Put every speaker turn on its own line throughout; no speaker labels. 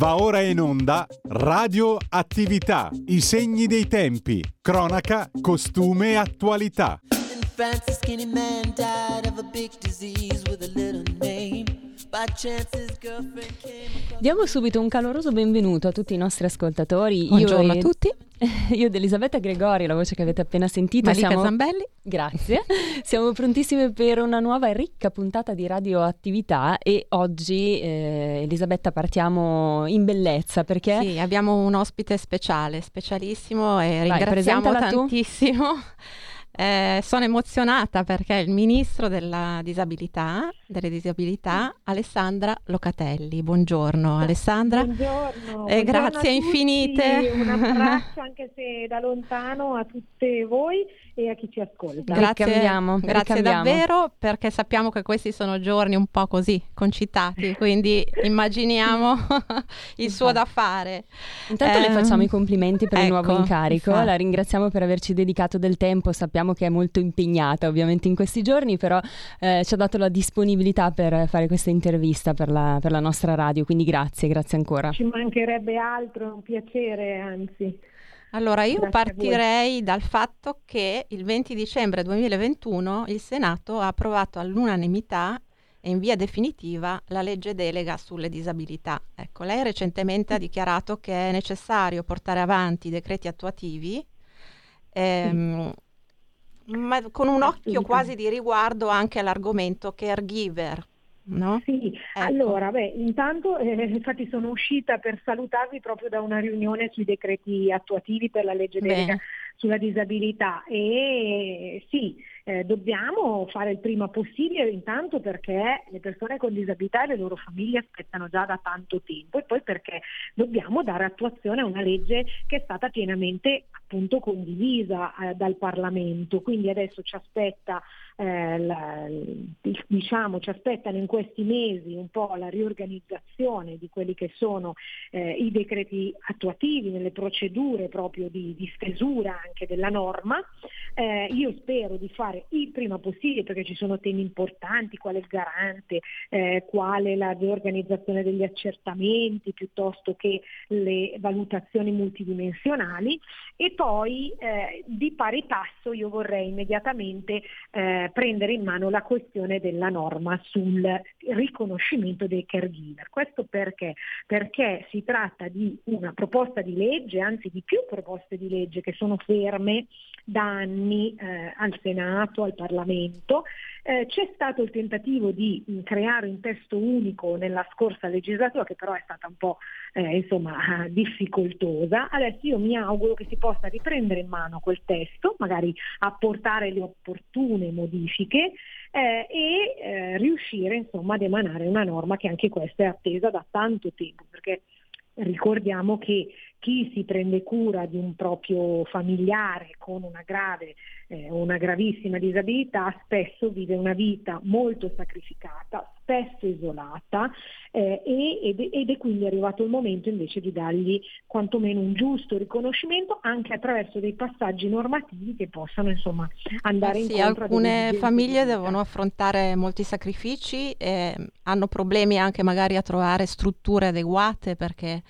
Va ora in onda Radio Attività, i segni dei tempi, cronaca, costume e attualità.
Diamo subito un caloroso benvenuto a tutti i nostri ascoltatori.
Buongiorno Io a tutti.
Io ed Elisabetta Gregori, la voce che avete appena sentito.
Malika
siamo...
Zambelli.
Grazie. siamo prontissime per una nuova e ricca puntata di radioattività e oggi eh, Elisabetta partiamo in bellezza perché...
Sì, abbiamo un ospite speciale, specialissimo e ringraziamo Vai, tantissimo. Eh, sono emozionata perché il ministro della disabilità, delle disabilità, Alessandra Locatelli. Buongiorno Alessandra.
Buongiorno.
E
buongiorno
grazie infinite.
Un abbraccio anche se da lontano a tutte voi e a chi ci ascolta.
Grazie, grazie davvero perché sappiamo che questi sono giorni un po' così concitati, quindi immaginiamo il suo da fare.
Intanto eh, le facciamo i complimenti per ecco, il nuovo incarico, infatti. la ringraziamo per averci dedicato del tempo, sappiamo che è molto impegnata ovviamente in questi giorni, però eh, ci ha dato la disponibilità per fare questa intervista per la, per la nostra radio, quindi grazie, grazie ancora.
Ci mancherebbe altro, è un piacere anzi.
Allora, io Grazie partirei dal fatto che il 20 dicembre 2021 il Senato ha approvato all'unanimità e in via definitiva la legge delega sulle disabilità. Ecco, lei recentemente ha dichiarato che è necessario portare avanti i decreti attuativi, ehm, ma con un occhio quasi di riguardo anche all'argomento caregiver, No?
Sì, ecco. allora, beh, intanto eh, infatti sono uscita per salutarvi proprio da una riunione sui decreti attuativi per la legge delega sulla disabilità e sì, eh, dobbiamo fare il prima possibile intanto perché le persone con disabilità e le loro famiglie aspettano già da tanto tempo e poi perché dobbiamo dare attuazione a una legge che è stata pienamente appunto condivisa eh, dal Parlamento, quindi adesso ci aspetta eh, diciamo, ci aspettano in questi mesi un po' la riorganizzazione di quelli che sono eh, i decreti attuativi, nelle procedure proprio di, di stesura anche della norma. Eh, io spero di fare il prima possibile perché ci sono temi importanti, quale il garante, eh, quale la riorganizzazione degli accertamenti piuttosto che le valutazioni multidimensionali e poi eh, di pari passo io vorrei immediatamente eh, prendere in mano la questione della norma sul riconoscimento dei caregiver. Questo perché? Perché si tratta di una proposta di legge, anzi di più proposte di legge che sono ferme da anni eh, al Senato, al Parlamento. Eh, c'è stato il tentativo di mh, creare un testo unico nella scorsa legislatura che però è stata un po' eh, insomma, difficoltosa. Adesso io mi auguro che si possa riprendere in mano quel testo, magari apportare le opportune modifiche eh, e eh, riuscire insomma, ad emanare una norma che anche questa è attesa da tanto tempo, perché ricordiamo che chi si prende cura di un proprio familiare con una grave eh, una gravissima disabilità spesso vive una vita molto sacrificata, spesso isolata eh, ed, ed, è quindi arrivato il momento invece di dargli quantomeno un giusto riconoscimento anche attraverso dei passaggi normativi che possano insomma andare eh sì,
incontro alcune famiglie devono affrontare molti sacrifici e hanno problemi anche magari a trovare strutture adeguate perché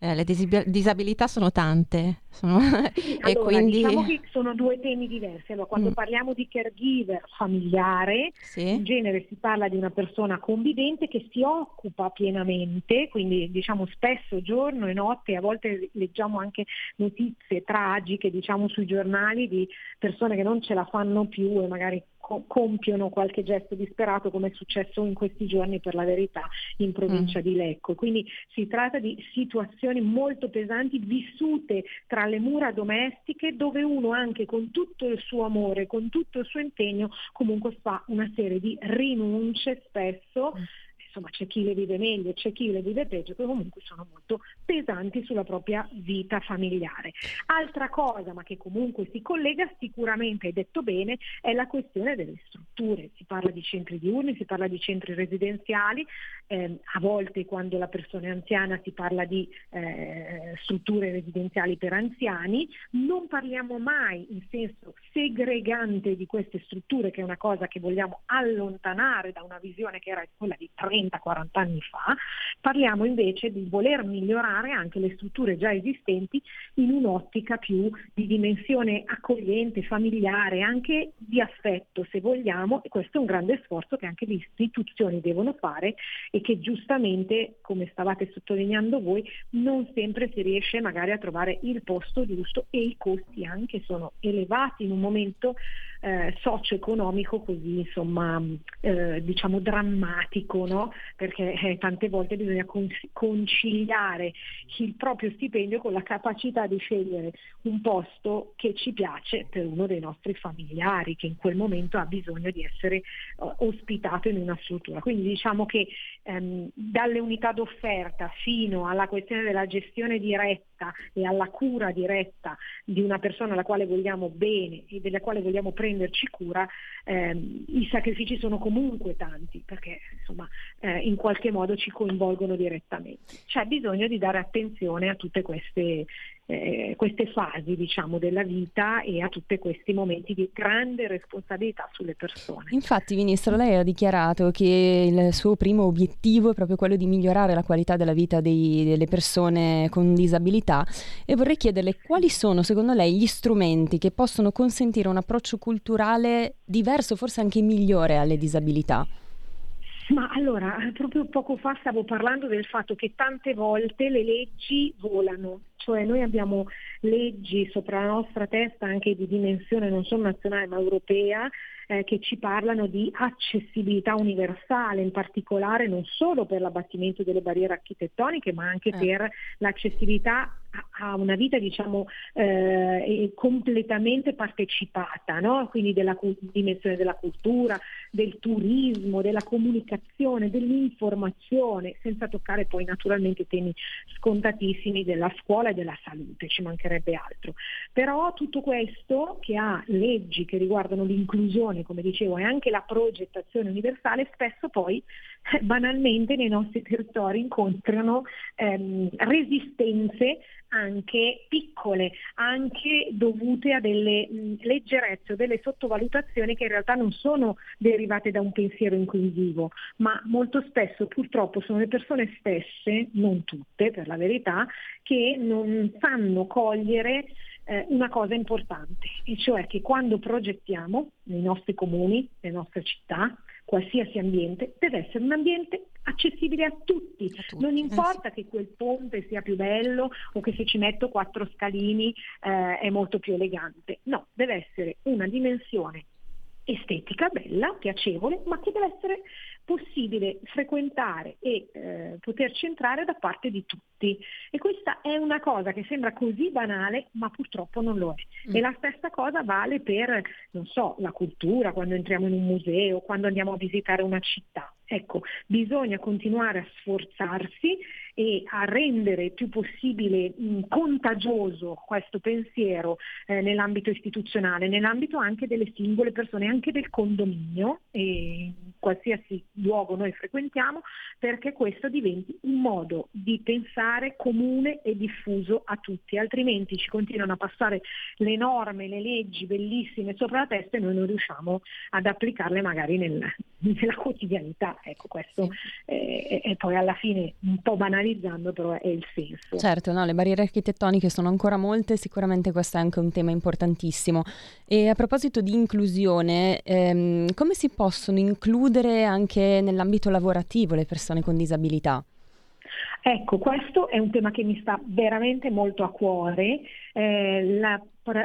eh, le disabilità sono tante sono...
E allora, quindi... diciamo che sono due temi diversi. Allora, quando mm. parliamo di caregiver familiare, sì. in genere si parla di una persona convivente che si occupa pienamente, quindi diciamo spesso giorno e notte, a volte leggiamo anche notizie tragiche diciamo sui giornali di persone che non ce la fanno più e magari compiono qualche gesto disperato come è successo in questi giorni per la verità in provincia mm. di Lecco. Quindi si tratta di situazioni molto pesanti vissute tra le mura domestiche dove uno anche con tutto il suo amore, con tutto il suo impegno comunque fa una serie di rinunce spesso. Mm insomma c'è chi le vive meglio, c'è chi le vive peggio, che comunque sono molto pesanti sulla propria vita familiare. Altra cosa, ma che comunque si collega sicuramente, hai detto bene, è la questione delle strutture. Si parla di centri diurni, si parla di centri residenziali, eh, a volte quando la persona è anziana si parla di eh, strutture residenziali per anziani, non parliamo mai in senso segregante di queste strutture, che è una cosa che vogliamo allontanare da una visione che era quella di 30 30-40 anni fa, parliamo invece di voler migliorare anche le strutture già esistenti in un'ottica più di dimensione accogliente, familiare, anche di affetto se vogliamo e questo è un grande sforzo che anche le istituzioni devono fare e che giustamente, come stavate sottolineando voi, non sempre si riesce magari a trovare il posto giusto e i costi anche sono elevati in un momento eh, socio-economico così insomma eh, diciamo drammatico no? perché eh, tante volte bisogna con- conciliare il proprio stipendio con la capacità di scegliere un posto che ci piace per uno dei nostri familiari che in quel momento ha bisogno di essere uh, ospitato in una struttura quindi diciamo che ehm, dalle unità d'offerta fino alla questione della gestione diretta e alla cura diretta di una persona alla quale vogliamo bene e della quale vogliamo prenderci cura, ehm, i sacrifici sono comunque tanti perché insomma eh, in qualche modo ci coinvolgono direttamente. C'è bisogno di dare attenzione a tutte queste eh, queste fasi diciamo, della vita e a tutti questi momenti di grande responsabilità sulle persone.
Infatti Ministro, lei ha dichiarato che il suo primo obiettivo è proprio quello di migliorare la qualità della vita dei, delle persone con disabilità e vorrei chiederle quali sono secondo lei gli strumenti che possono consentire un approccio culturale diverso, forse anche migliore alle disabilità.
Ma allora, proprio poco fa stavo parlando del fatto che tante volte le leggi volano, cioè noi abbiamo leggi sopra la nostra testa anche di dimensione non solo nazionale ma europea eh, che ci parlano di accessibilità universale, in particolare non solo per l'abbattimento delle barriere architettoniche ma anche eh. per l'accessibilità a una vita diciamo eh, completamente partecipata, no? quindi della dimensione della cultura, del turismo, della comunicazione, dell'informazione, senza toccare poi naturalmente temi scontatissimi della scuola e della salute, ci mancherebbe altro. Però tutto questo che ha leggi che riguardano l'inclusione, come dicevo, e anche la progettazione universale, spesso poi eh, banalmente nei nostri territori incontrano ehm, resistenze anche piccole, anche dovute a delle mh, leggerezze o delle sottovalutazioni che in realtà non sono derivate da un pensiero inclusivo, ma molto spesso purtroppo sono le persone stesse, non tutte per la verità, che non sanno cogliere eh, una cosa importante, e cioè che quando progettiamo nei nostri comuni, nelle nostre città, qualsiasi ambiente, deve essere un ambiente accessibile a tutti. A tutti. Non importa eh sì. che quel ponte sia più bello o che se ci metto quattro scalini eh, è molto più elegante. No, deve essere una dimensione estetica, bella, piacevole, ma che deve essere possibile frequentare e eh, poterci entrare da parte di tutti. E questa è una cosa che sembra così banale, ma purtroppo non lo è. Mm. E la stessa cosa vale per, non so, la cultura, quando entriamo in un museo, quando andiamo a visitare una città. Ecco, bisogna continuare a sforzarsi e a rendere più possibile mh, contagioso questo pensiero eh, nell'ambito istituzionale, nell'ambito anche delle singole persone, anche del condominio, e qualsiasi luogo noi frequentiamo, perché questo diventi un modo di pensare comune e diffuso a tutti, altrimenti ci continuano a passare le norme, le leggi bellissime sopra la testa e noi non riusciamo ad applicarle magari nel, nella quotidianità. Ecco, questo è, è, poi alla fine un po' banalizzando, però è il senso.
Certo, no, le barriere architettoniche sono ancora molte, sicuramente questo è anche un tema importantissimo. E a proposito di inclusione, ehm, come si possono includere anche nell'ambito lavorativo le persone con disabilità?
Ecco, questo è un tema che mi sta veramente molto a cuore. Eh, la,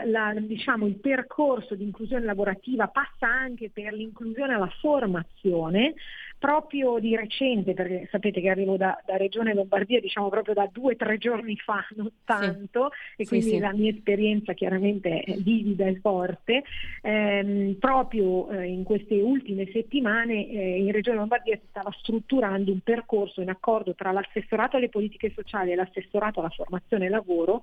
la, diciamo, il percorso di inclusione lavorativa passa anche per l'inclusione alla formazione, proprio di recente, perché sapete che arrivo da, da Regione Lombardia, diciamo proprio da due o tre giorni fa, non tanto, sì. e quindi sì, sì. la mia esperienza chiaramente è vivida e forte, ehm, proprio eh, in queste ultime settimane eh, in Regione Lombardia si stava strutturando un percorso in accordo tra l'assessorato alle politiche sociali e l'assessorato alla formazione e lavoro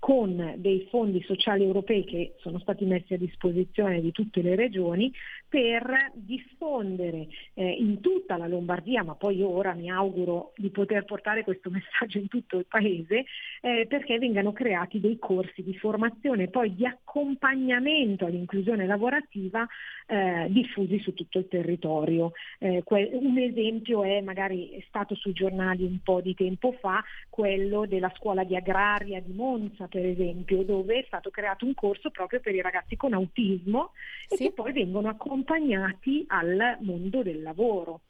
con dei fondi sociali europei che sono stati messi a disposizione di tutte le regioni per diffondere eh, in tutta la Lombardia, ma poi ora mi auguro di poter portare questo messaggio in tutto il paese, eh, perché vengano creati dei corsi di formazione e poi di accompagnamento all'inclusione lavorativa eh, diffusi su tutto il territorio. Eh, que- un esempio è, magari è stato sui giornali un po' di tempo fa, quello della scuola di agraria di Monza, per esempio, dove è stato creato un corso proprio per i ragazzi con autismo sì. e che poi vengono accompagnati al mondo del lavoro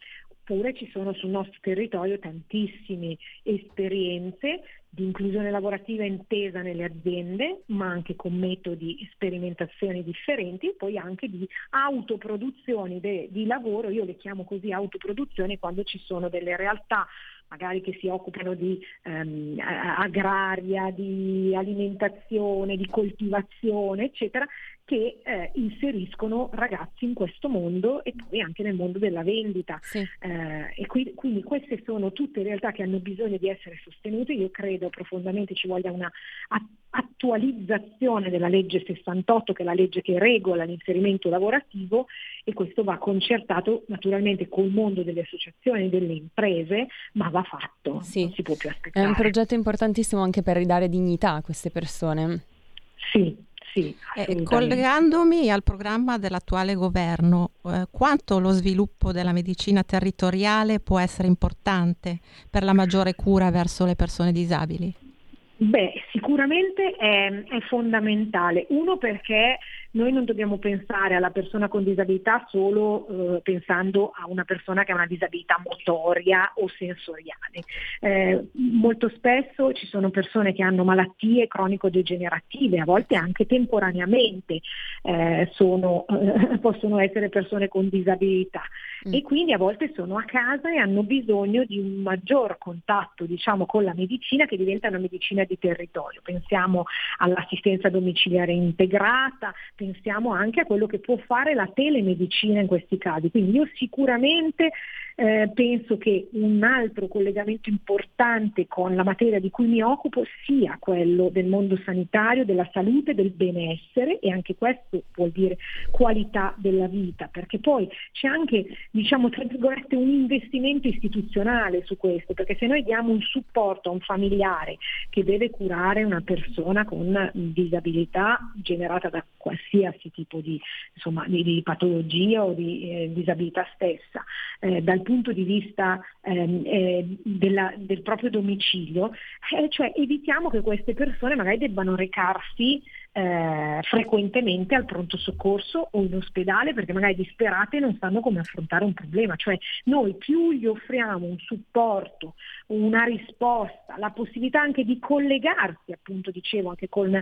oppure ci sono sul nostro territorio tantissime esperienze di inclusione lavorativa intesa nelle aziende, ma anche con metodi e sperimentazioni differenti, e poi anche di autoproduzioni de, di lavoro, io le chiamo così autoproduzioni quando ci sono delle realtà magari che si occupano di ehm, agraria, di alimentazione, di coltivazione, eccetera, che eh, inseriscono ragazzi in questo mondo e poi anche nel mondo della vendita. Sì. Eh, e qui, quindi queste sono tutte realtà che hanno bisogno di essere sostenute. Io credo profondamente ci voglia una attualizzazione della legge 68, che è la legge che regola l'inserimento lavorativo e questo va concertato naturalmente col mondo delle associazioni e delle imprese, ma va fatto, sì. non si può più aspettare.
È un progetto importantissimo anche per ridare dignità a queste persone.
Sì, sì,
eh, collegandomi al programma dell'attuale governo, eh, quanto lo sviluppo della medicina territoriale può essere importante per la maggiore cura verso le persone disabili?
Beh, sicuramente è, è fondamentale. Uno perché noi non dobbiamo pensare alla persona con disabilità solo eh, pensando a una persona che ha una disabilità motoria o sensoriale. Eh, molto spesso ci sono persone che hanno malattie cronico-degenerative, a volte anche temporaneamente eh, sono, possono essere persone con disabilità mm. e quindi a volte sono a casa e hanno bisogno di un maggior contatto diciamo, con la medicina che diventa una medicina di territorio. Pensiamo all'assistenza domiciliare integrata, pensiamo anche a quello che può fare la telemedicina in questi casi. Quindi io sicuramente eh, penso che un altro collegamento importante con la materia di cui mi occupo sia quello del mondo sanitario, della salute, del benessere e anche questo vuol dire qualità della vita, perché poi c'è anche diciamo tra virgolette un investimento istituzionale su questo, perché se noi diamo un supporto a un familiare che deve curare una persona con disabilità generata da qualsiasi tipo di, insomma, di, di patologia o di eh, disabilità stessa, eh, dal punto di vista ehm, eh, della, del proprio domicilio, eh, cioè evitiamo che queste persone magari debbano recarsi eh, frequentemente al pronto soccorso o in ospedale perché magari disperate non sanno come affrontare un problema. Cioè noi più gli offriamo un supporto, una risposta, la possibilità anche di collegarsi, appunto dicevo, anche con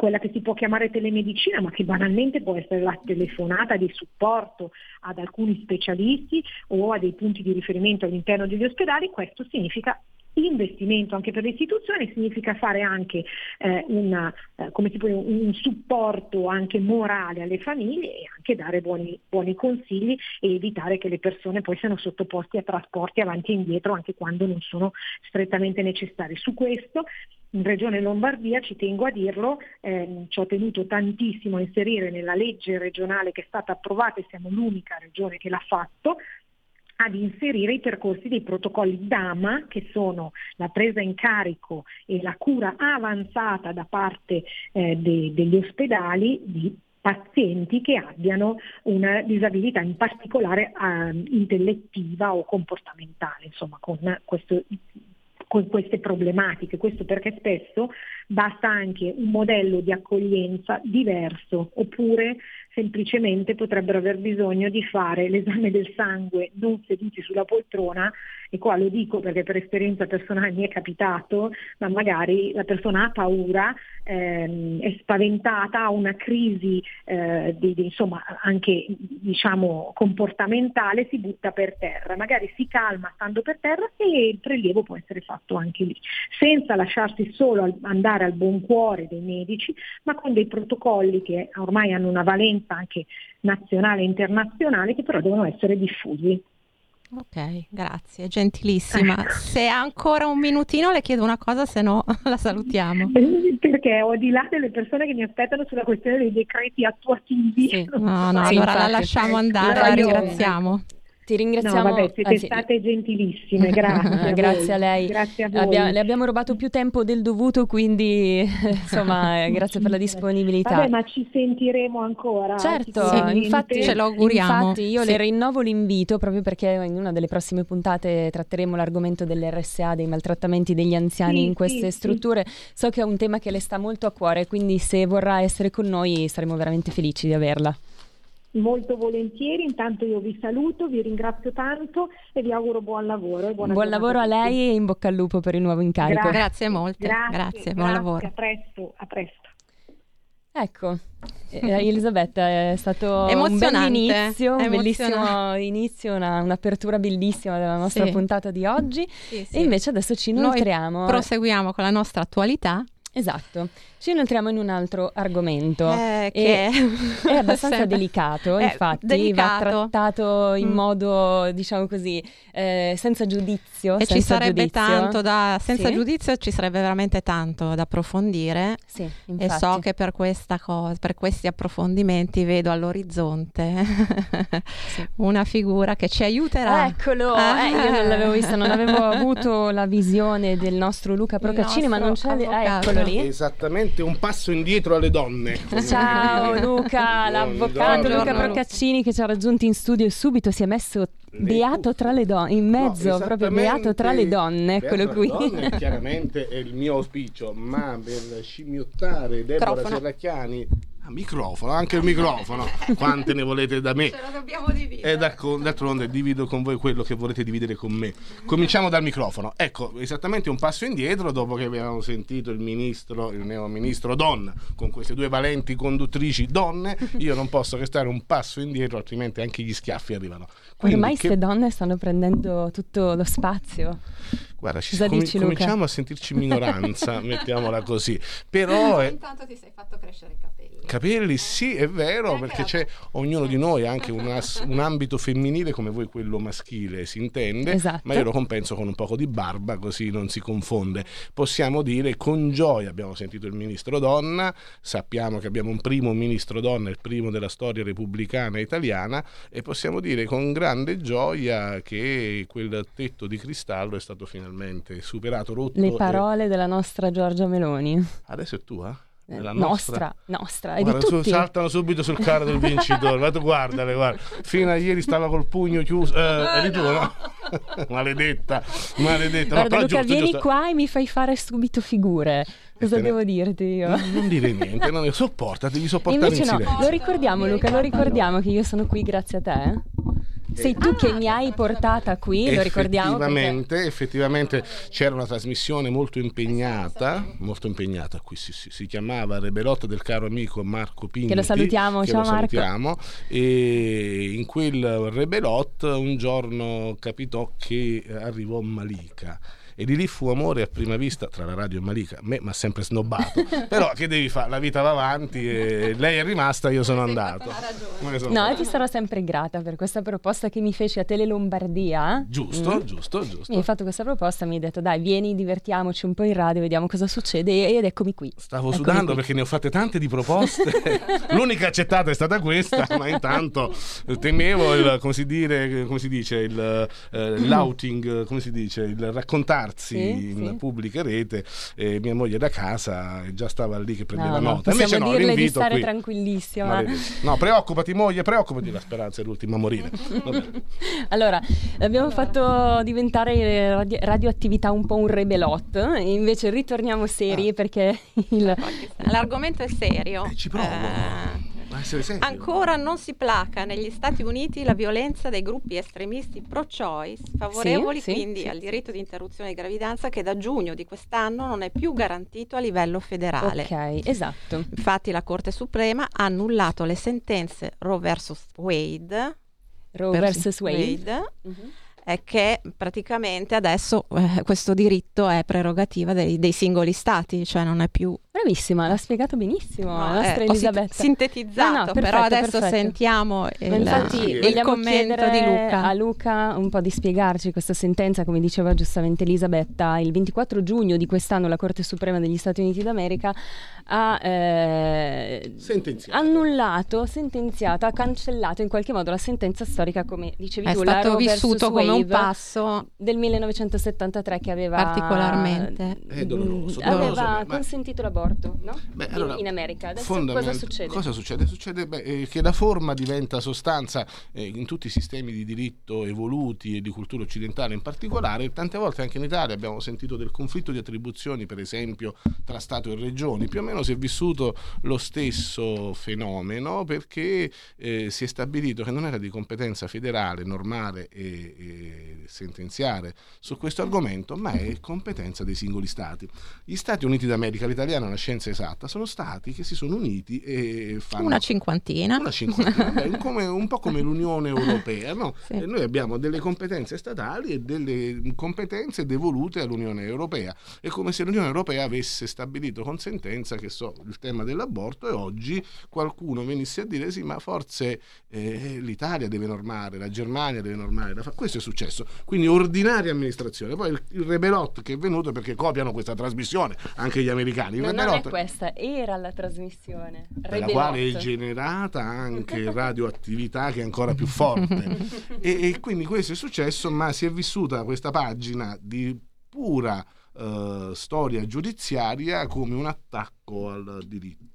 quella che si può chiamare telemedicina, ma che banalmente può essere la telefonata di supporto ad alcuni specialisti o a dei punti di riferimento all'interno degli ospedali, questo significa investimento anche per le istituzioni significa fare anche eh, una, eh, può, un supporto anche morale alle famiglie e anche dare buoni, buoni, consigli e evitare che le persone poi siano sottoposti a trasporti avanti e indietro anche quando non sono strettamente necessari. Su questo in Regione Lombardia, ci tengo a dirlo, ehm, ci ho tenuto tantissimo a inserire nella legge regionale che è stata approvata e siamo l'unica regione che l'ha fatto, ad inserire i percorsi dei protocolli DAMA, che sono la presa in carico e la cura avanzata da parte eh, de- degli ospedali di pazienti che abbiano una disabilità in particolare eh, intellettiva o comportamentale, insomma con questo con queste problematiche, questo perché spesso basta anche un modello di accoglienza diverso oppure semplicemente potrebbero aver bisogno di fare l'esame del sangue non seduti sulla poltrona e qua lo dico perché per esperienza personale mi è capitato, ma magari la persona ha paura, ehm, è spaventata, ha una crisi eh, di, di, insomma, anche diciamo, comportamentale, si butta per terra, magari si calma stando per terra e il prelievo può essere fatto anche lì, senza lasciarsi solo andare al buon cuore dei medici, ma con dei protocolli che ormai hanno una valenza anche nazionale e internazionale che però devono essere diffusi.
Ok, grazie, gentilissima. Se ha ancora un minutino le chiedo una cosa, se no la salutiamo.
Perché ho di là delle persone che mi aspettano sulla questione dei decreti attuativi.
Sì. No, no, sì, allora infatti, la lasciamo andare, la ringraziamo.
Ti ringraziamo.
No, vabbè, siete Anzi, state gentilissime, grazie.
a grazie a lei.
Grazie a voi.
Abbia, le abbiamo rubato più tempo del dovuto, quindi insomma, grazie per la disponibilità.
Vabbè, ma ci sentiremo ancora.
Certo, sì, infatti ce lo auguriamo. Infatti io sì. le rinnovo l'invito proprio perché in una delle prossime puntate tratteremo l'argomento dell'RSA, dei maltrattamenti degli anziani sì, in queste strutture. So che è un tema che le sta molto a cuore, quindi se vorrà essere con noi saremo veramente felici di averla.
Molto volentieri, intanto io vi saluto, vi ringrazio tanto e vi auguro buon lavoro.
buon lavoro a lei e in bocca al lupo per il nuovo incarico.
Grazie, grazie molte, grazie, grazie buon lavoro.
A presto, a presto.
Ecco, eh, Elisabetta, è stato un bell'inizio, un bellissimo inizio, una, un'apertura bellissima della nostra sì. puntata di oggi sì, sì. e invece adesso ci nutriamo.
Noi proseguiamo con la nostra attualità.
Esatto. Ci entriamo in un altro argomento
eh, che
è abbastanza delicato, infatti delicato. va trattato in mm. modo, diciamo così, eh, senza giudizio.
E
senza
ci sarebbe
giudizio.
tanto da, senza sì. giudizio ci sarebbe veramente tanto da approfondire.
Sì,
e so che per, questa cosa, per questi approfondimenti vedo all'orizzonte sì. una figura che ci aiuterà.
Eccolo, ah. eh, io non l'avevo visto, non avevo avuto la visione del nostro Luca Procaccini, ma non c'è... Eh, eccolo lì.
Esattamente un passo indietro alle donne.
Ciao Luca, l'avvocato Luca Procaccini che ci ha raggiunti in studio e subito si è messo beato tra le donne, in mezzo, no, proprio beato tra le donne, eccolo qui.
Donne, chiaramente è il mio auspicio, ma per scimmiottare Deborah Serracchiani microfono, anche il microfono. Quante ne volete da me?
Ce lo dobbiamo dividere.
E d'altronde divido con voi quello che volete dividere con me. Cominciamo dal microfono. Ecco, esattamente un passo indietro dopo che abbiamo sentito il ministro, il neo ministro donna, con queste due valenti conduttrici donne, io non posso che stare un passo indietro, altrimenti anche gli schiaffi arrivano.
Quindi, Ormai queste che... donne stanno prendendo tutto lo spazio.
Guarda, ci com- dici, cominciamo a sentirci minoranza, mettiamola così. Però...
È... Intanto ti sei fatto crescere i capelli.
Capelli, sì, è vero, perché c'è ognuno di noi anche una, un ambito femminile come voi quello maschile, si intende,
esatto.
ma io lo compenso con un poco di barba così non si confonde. Possiamo dire con gioia, abbiamo sentito il ministro donna, sappiamo che abbiamo un primo ministro donna, il primo della storia repubblicana italiana e possiamo dire con grande gioia che quel tetto di cristallo è stato finalmente superato, rotto.
Le parole e... della nostra Giorgia Meloni.
Adesso è tua?
La nostra, nostra, è
guarda,
tutti.
saltano subito sul carro del vincitore. guarda, guardale, guarda. Fino a ieri stava col pugno chiuso. Eh, eri tu, no? maledetta, maledetta.
Guarda,
no,
Luca,
giusto,
vieni
giusto.
qua e mi fai fare subito figure. Cosa devo ne... dirti io?
Non, non dire niente, no, sopporta, devi sopportare
Invece no, lo ricordiamo Luca, lo ricordiamo che io sono qui grazie a te. Sei tu che mi hai portata qui, lo ricordiamo.
Effettivamente,
perché...
effettivamente c'era una trasmissione molto impegnata, molto impegnata qui, si, si, si chiamava Rebelot del caro amico Marco Pinti.
Che lo salutiamo, ciao
lo
Marco.
Salutiamo, e in quel Rebelot un giorno capitò che arrivò Malika e di lì fu amore a prima vista tra la radio e Malika. A me mi ha sempre snobbato, però che devi fare? La vita va avanti e lei è rimasta, io sono andato.
Sono no, e ti sarò sempre grata per questa proposta che mi feci a Tele Lombardia.
Giusto, mm. giusto, giusto.
Mi hai fatto questa proposta, mi hai detto dai, vieni, divertiamoci un po' in radio, vediamo cosa succede ed eccomi qui.
Stavo
eccomi
sudando
qui.
perché ne ho fatte tante di proposte. L'unica accettata è stata questa, ma intanto temevo il, come si, dire, come si dice, il, eh, l'outing, come si dice, il raccontarsi sì, in sì. pubblica rete e mia moglie da casa già stava lì che prendeva
no,
nota.
No, Invece no,
dirle
di stare
qui.
tranquillissima.
No, preoccupati moglie, preoccupati, la speranza è l'ultima a morire.
allora, abbiamo fatto diventare radio- radioattività un po' un rebelot, invece ritorniamo seri ah. perché il...
l'argomento è serio.
Eh, ci provo. Eh
Ancora non si placa negli Stati Uniti la violenza dei gruppi estremisti pro-choice, favorevoli sì, quindi sì, al diritto di interruzione di gravidanza che da giugno di quest'anno non è più garantito a livello federale.
Ok, esatto.
Infatti la Corte Suprema ha annullato le sentenze Roe vs. Wade.
Roe vs. Wade. Wade
uh-huh è che praticamente adesso eh, questo diritto è prerogativa dei, dei, singoli stati, cioè non è più...
Bravissima, l'ha spiegato benissimo no, la nostra
eh,
Elisabetta.
sintetizzato, no, no, perfetto, però adesso perfetto. sentiamo il,
infatti, il commento di Luca. A Luca un po' di spiegarci questa sentenza, come diceva giustamente Elisabetta, il 24 giugno di quest'anno la Corte Suprema degli Stati Uniti d'America ha eh, annullato, sentenziato, ha cancellato in qualche modo la sentenza storica, come dicevi
è
tu,
stato vissuto come un passo
del 1973 che aveva
particolarmente
è doloroso,
doloroso
aveva
beh, consentito l'aborto no?
beh, allora,
in, in, America. Adesso cosa succede?
Cosa succede? Succede beh, eh, che la forma diventa sostanza eh, in tutti i sistemi di diritto evoluti e di cultura occidentale in particolare. Tante volte anche in Italia abbiamo sentito del conflitto di attribuzioni, per esempio, tra Stato e regioni. Più o meno si è vissuto lo stesso fenomeno perché eh, si è stabilito che non era di competenza federale, normale e, e sentenziare su questo argomento, ma è competenza dei singoli Stati. Gli Stati Uniti d'America, l'italiano è una scienza esatta, sono stati che si sono uniti e fanno...
Una cinquantina.
Una cinquantina, beh, come, un po' come l'Unione Europea, no? Sì. noi abbiamo delle competenze statali e delle competenze devolute all'Unione Europea. È come se l'Unione Europea avesse stabilito con sentenza che so il tema dell'aborto e oggi qualcuno venisse a dire sì, ma forse eh, l'Italia deve normare, la Germania deve normare. Questo è successo. Quindi ordinaria amministrazione. Poi il, il Rebelot che è venuto perché copiano questa trasmissione, anche gli americani. Il
no,
Rebelot,
non è questa, era la trasmissione.
La quale è generata anche radioattività che è ancora più forte. e, e quindi questo è successo, ma si è vissuta questa pagina di pura uh, storia giudiziaria come un attacco al diritto.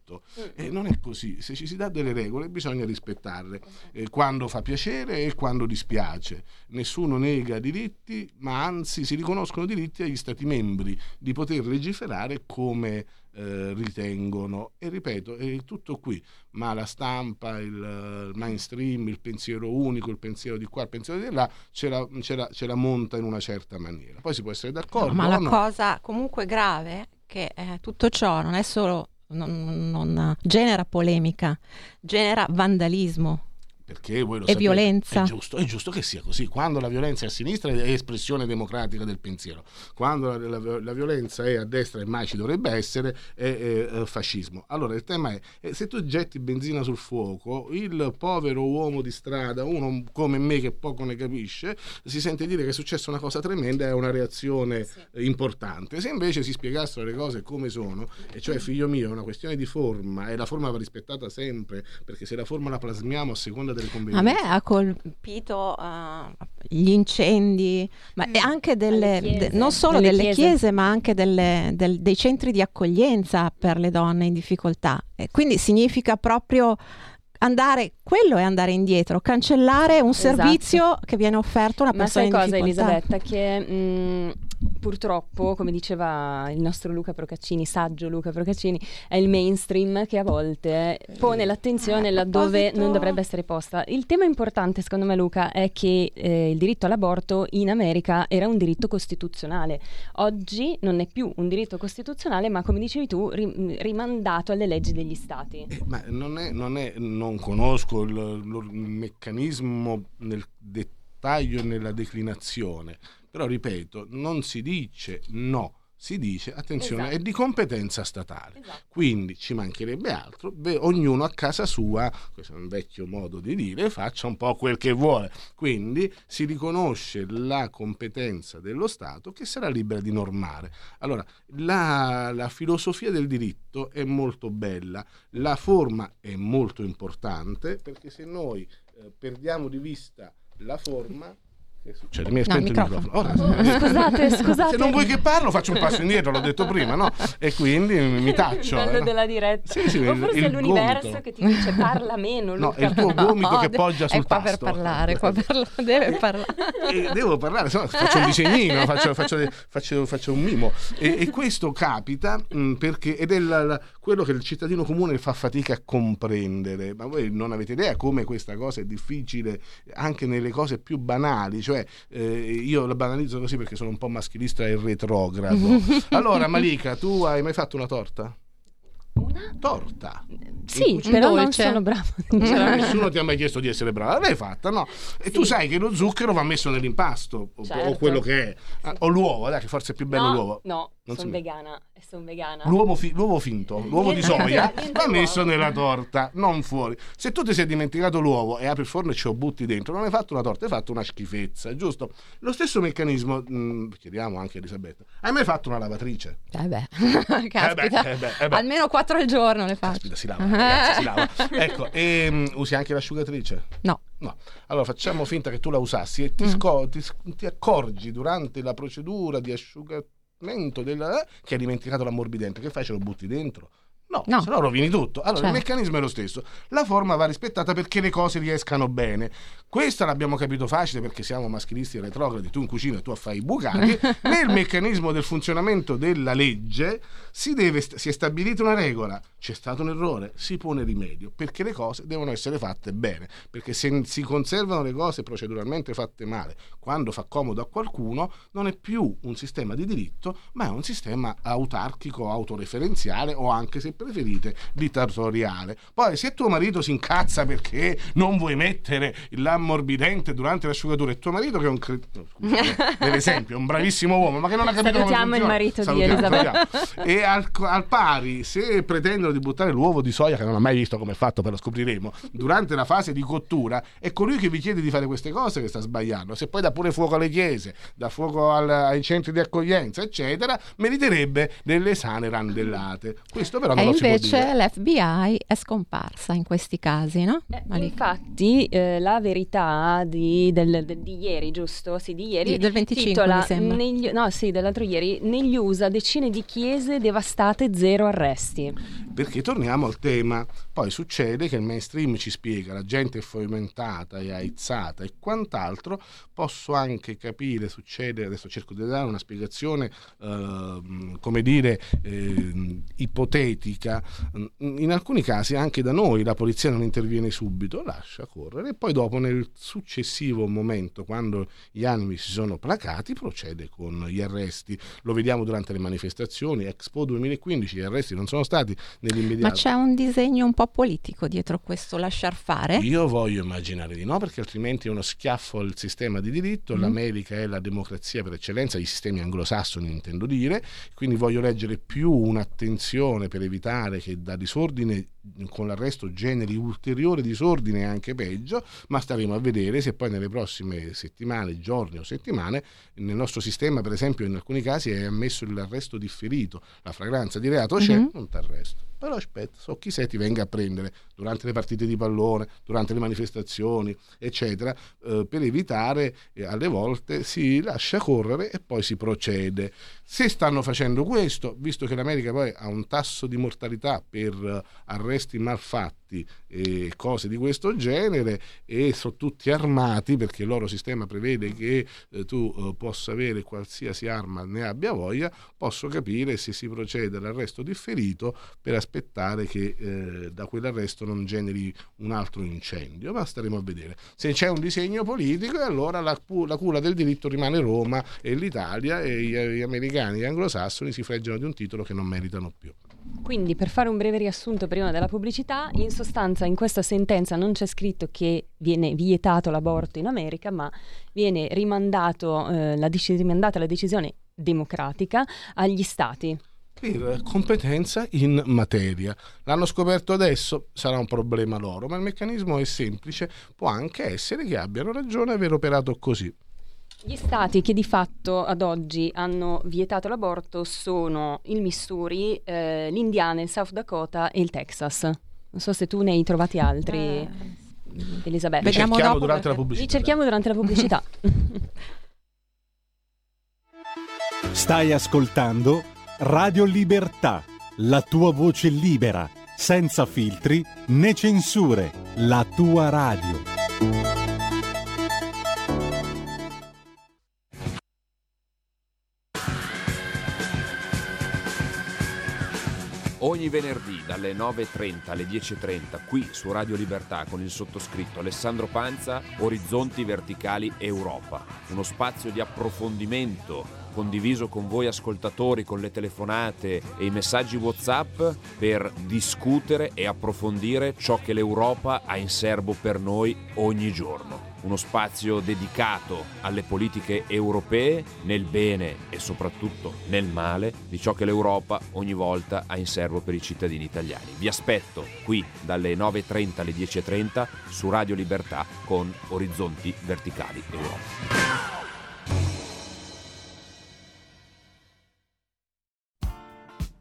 E non è così, se ci si dà delle regole bisogna rispettarle, eh, quando fa piacere e quando dispiace. Nessuno nega diritti, ma anzi si riconoscono diritti agli Stati membri di poter legiferare come eh, ritengono. E ripeto, è tutto qui, ma la stampa, il, il, mainstream, il pensiero unico, il pensiero di qua, il pensiero di là, ce la, ce la, ce la monta in una certa maniera. Poi si può essere d'accordo.
No, ma la
no.
cosa comunque grave è che eh, tutto ciò non è solo non, non, genera polemica, genera vandalismo
perché voi lo
e sapete, violenza.
È giusto, è giusto, che sia così. Quando la violenza è a sinistra è espressione democratica del pensiero, quando la, la, la violenza è a destra e mai ci dovrebbe essere è, è, è, fascismo. Allora il tema è, è, se tu getti benzina sul fuoco, il povero uomo di strada, uno come me che poco ne capisce, si sente dire che è successa una cosa tremenda e ha una reazione sì. importante. Se invece si spiegassero le cose come sono, e cioè figlio mio è una questione di forma e la forma va rispettata sempre, perché se la forma la plasmiamo a seconda delle convenienze.
A me ha colpito uh, gli incendi, ma mm. anche delle, chiese, de, non solo delle, delle chiese. chiese. ma anche delle, del, dei centri di accoglienza per le donne in difficoltà. E quindi significa proprio andare, quello è andare indietro, cancellare un esatto. servizio che viene offerto a una persona
Ma
sai cosa
Elisabetta, che mh, mm, purtroppo, come diceva il nostro Luca Procaccini, saggio Luca Procaccini, è il mainstream che a volte pone l'attenzione laddove non dovrebbe essere posta. Il tema importante, secondo me, Luca, è che eh, il diritto all'aborto in America era un diritto costituzionale. Oggi non è più un diritto costituzionale, ma come dicevi tu, ri- rimandato alle leggi degli stati.
Eh, ma non, è, non, è, non conosco il, il meccanismo nel dettaglio e nella declinazione però ripeto, non si dice no, si dice attenzione esatto. è di competenza statale esatto. quindi ci mancherebbe altro beh, ognuno a casa sua questo è un vecchio modo di dire faccia un po' quel che vuole quindi si riconosce la competenza dello Stato che sarà libera di normare allora la, la filosofia del diritto è molto bella la forma è molto importante perché se noi eh, perdiamo di vista la forma succede? Mi hai spento no, il microfono.
microfono. Ora, scusate, scusate.
Se non vuoi che parlo, faccio un passo indietro, l'ho detto prima, no? E quindi mi taccio.
Il bello eh, della diretta. Sì, sì, o forse è l'universo gomito. che ti dice parla meno.
Luca. No, è il tuo gomito no, che poggia sul
è qua
tasto.
per parlare, qua per, deve parlare.
E devo parlare, se no faccio un disegnino, faccio, faccio, faccio, faccio un mimo. E, e questo capita mh, perché, ed è la, la, quello che il cittadino comune fa fatica a comprendere. Ma voi non avete idea come questa cosa è difficile anche nelle cose più banali, cioè eh, io la banalizzo così perché sono un po' maschilista e retrogrado. allora, Malika, tu hai mai fatto una torta?
Una
Torta.
Sì, però non sono bravo.
Nessuno ti ha mai chiesto di essere brava, l'hai fatta, no? E sì. tu sai che lo zucchero va messo nell'impasto, certo. o quello che è, ah, o l'uovo, dai, che forse è più bello
no,
l'uovo.
No, non sono vegana sono vegana.
L'uovo, fi- l'uovo finto, l'uovo di soia va messo nella torta, non fuori. Se tu ti sei dimenticato l'uovo e apri il forno e ce lo butti dentro, non hai fatto una torta, hai fatto una schifezza, giusto? Lo stesso meccanismo, mh, mm, chiediamo anche a Elisabetta, hai mai fatto una lavatrice?
Eh beh, caspita. Eh beh, eh beh, eh beh. Almeno quattro al giorno le faccio.
Caspita, si lava, ragazzi, si lava. Ecco, e, um, usi anche l'asciugatrice?
No.
No. Allora facciamo finta che tu la usassi e ti, mm. sco- ti, ti accorgi durante la procedura di asciugatrice della, che hai dimenticato l'ammorbidente, che fai? Ce lo butti dentro? No, no. se no rovini tutto. Allora cioè. il meccanismo è lo stesso. La forma va rispettata perché le cose riescano bene. Questa l'abbiamo capito facile perché siamo maschilisti e retrogradi, tu in cucina tu fai i bucati. Nel meccanismo del funzionamento della legge si, deve, si è stabilita una regola. C'è stato un errore, si pone rimedio perché le cose devono essere fatte bene. Perché se si conservano le cose proceduralmente fatte male, quando fa comodo a qualcuno, non è più un sistema di diritto, ma è un sistema autarchico, autoreferenziale o anche se preferite dittatoriale. Poi se tuo marito si incazza perché non vuoi mettere l'ammorbidente durante l'asciugatura e tuo marito che è un cretino, per esempio, un bravissimo uomo, ma che non ha capito
Salutiamo
come
il marito Salutiamo, di Elisabetta.
E al, al, pari, se pretendono di buttare l'uovo di soia, che non ha mai visto come è fatto, però scopriremo, durante la fase di cottura, è colui che vi chiede di fare queste cose che sta sbagliando. Se poi dà pure fuoco alle chiese, dà fuoco al, ai centri di accoglienza, eccetera, meriterebbe delle sane randellate. Questo però non
invece l'FBI è scomparsa in questi casi, no?
Eh, infatti eh, la verità di, del, del, di, ieri, giusto? Sì, di ieri. Di,
del 25 titola, mi sembra.
Negli, no, sì, dell'altro ieri. Negli USA decine di chiese devastate, zero arresti.
Perché torniamo al tema. Poi succede che il mainstream ci spiega, la gente è fomentata e aizzata e quant'altro. Posso anche capire, succede, adesso cerco di dare una spiegazione, eh, come dire, eh, ipotetica politica, mm, in alcuni casi anche da noi la polizia non interviene subito, lascia correre e poi dopo nel successivo momento, quando gli animi si sono placati, procede con gli arresti. Lo vediamo durante le manifestazioni, Expo 2015, gli arresti non sono stati nell'immediato.
Ma c'è un disegno un po' politico dietro questo lasciar fare?
Io voglio immaginare di no, perché altrimenti è uno schiaffo al sistema di diritto, mm. l'America è la democrazia per eccellenza, i sistemi anglosassoni intendo dire, quindi voglio leggere più un'attenzione per evitare evitare che da disordine con l'arresto generi ulteriore disordine e anche peggio, ma staremo a vedere se poi nelle prossime settimane, giorni o settimane, nel nostro sistema per esempio in alcuni casi è ammesso l'arresto differito, la fragranza di reato c'è, mm-hmm. non ti arresto però aspetta, so chi sei ti venga a prendere durante le partite di pallone, durante le manifestazioni, eccetera, eh, per evitare eh, alle volte si lascia correre e poi si procede. Se stanno facendo questo, visto che l'America poi ha un tasso di mortalità per eh, arresti malfatti, fatti e cose di questo genere e sono tutti armati perché il loro sistema prevede che eh, tu eh, possa avere qualsiasi arma ne abbia voglia, posso capire se si procede all'arresto differito per aspettare che eh, da quell'arresto non generi un altro incendio, ma staremo a vedere. Se c'è un disegno politico allora la, la cura del diritto rimane Roma e l'Italia e gli, gli americani e gli anglosassoni si freggiano di un titolo che non meritano più.
Quindi, per fare un breve riassunto prima della pubblicità, in sostanza in questa sentenza non c'è scritto che viene vietato l'aborto in America, ma viene rimandato, eh, la dec- rimandata la decisione democratica agli stati.
Per competenza in materia. L'hanno scoperto adesso, sarà un problema loro, ma il meccanismo è semplice, può anche essere che abbiano ragione aver operato così.
Gli stati che di fatto ad oggi hanno vietato l'aborto sono il Missouri, eh, l'Indiana, il South Dakota e il Texas. Non so se tu ne hai trovati altri, eh, Elisabetta.
Li cerchiamo durante la pubblicità.
Li cerchiamo durante la pubblicità.
Stai ascoltando Radio Libertà, la tua voce libera, senza filtri né censure, la tua radio.
Ogni venerdì dalle 9.30 alle 10.30 qui su Radio Libertà con il sottoscritto Alessandro Panza, Orizzonti Verticali Europa, uno spazio di approfondimento condiviso con voi ascoltatori, con le telefonate e i messaggi WhatsApp per discutere e approfondire ciò che l'Europa ha in serbo per noi ogni giorno uno spazio dedicato alle politiche europee nel bene e soprattutto nel male di ciò che l'Europa ogni volta ha in serbo per i cittadini italiani. Vi aspetto qui dalle 9.30 alle 10.30 su Radio Libertà con Orizzonti Verticali Europa.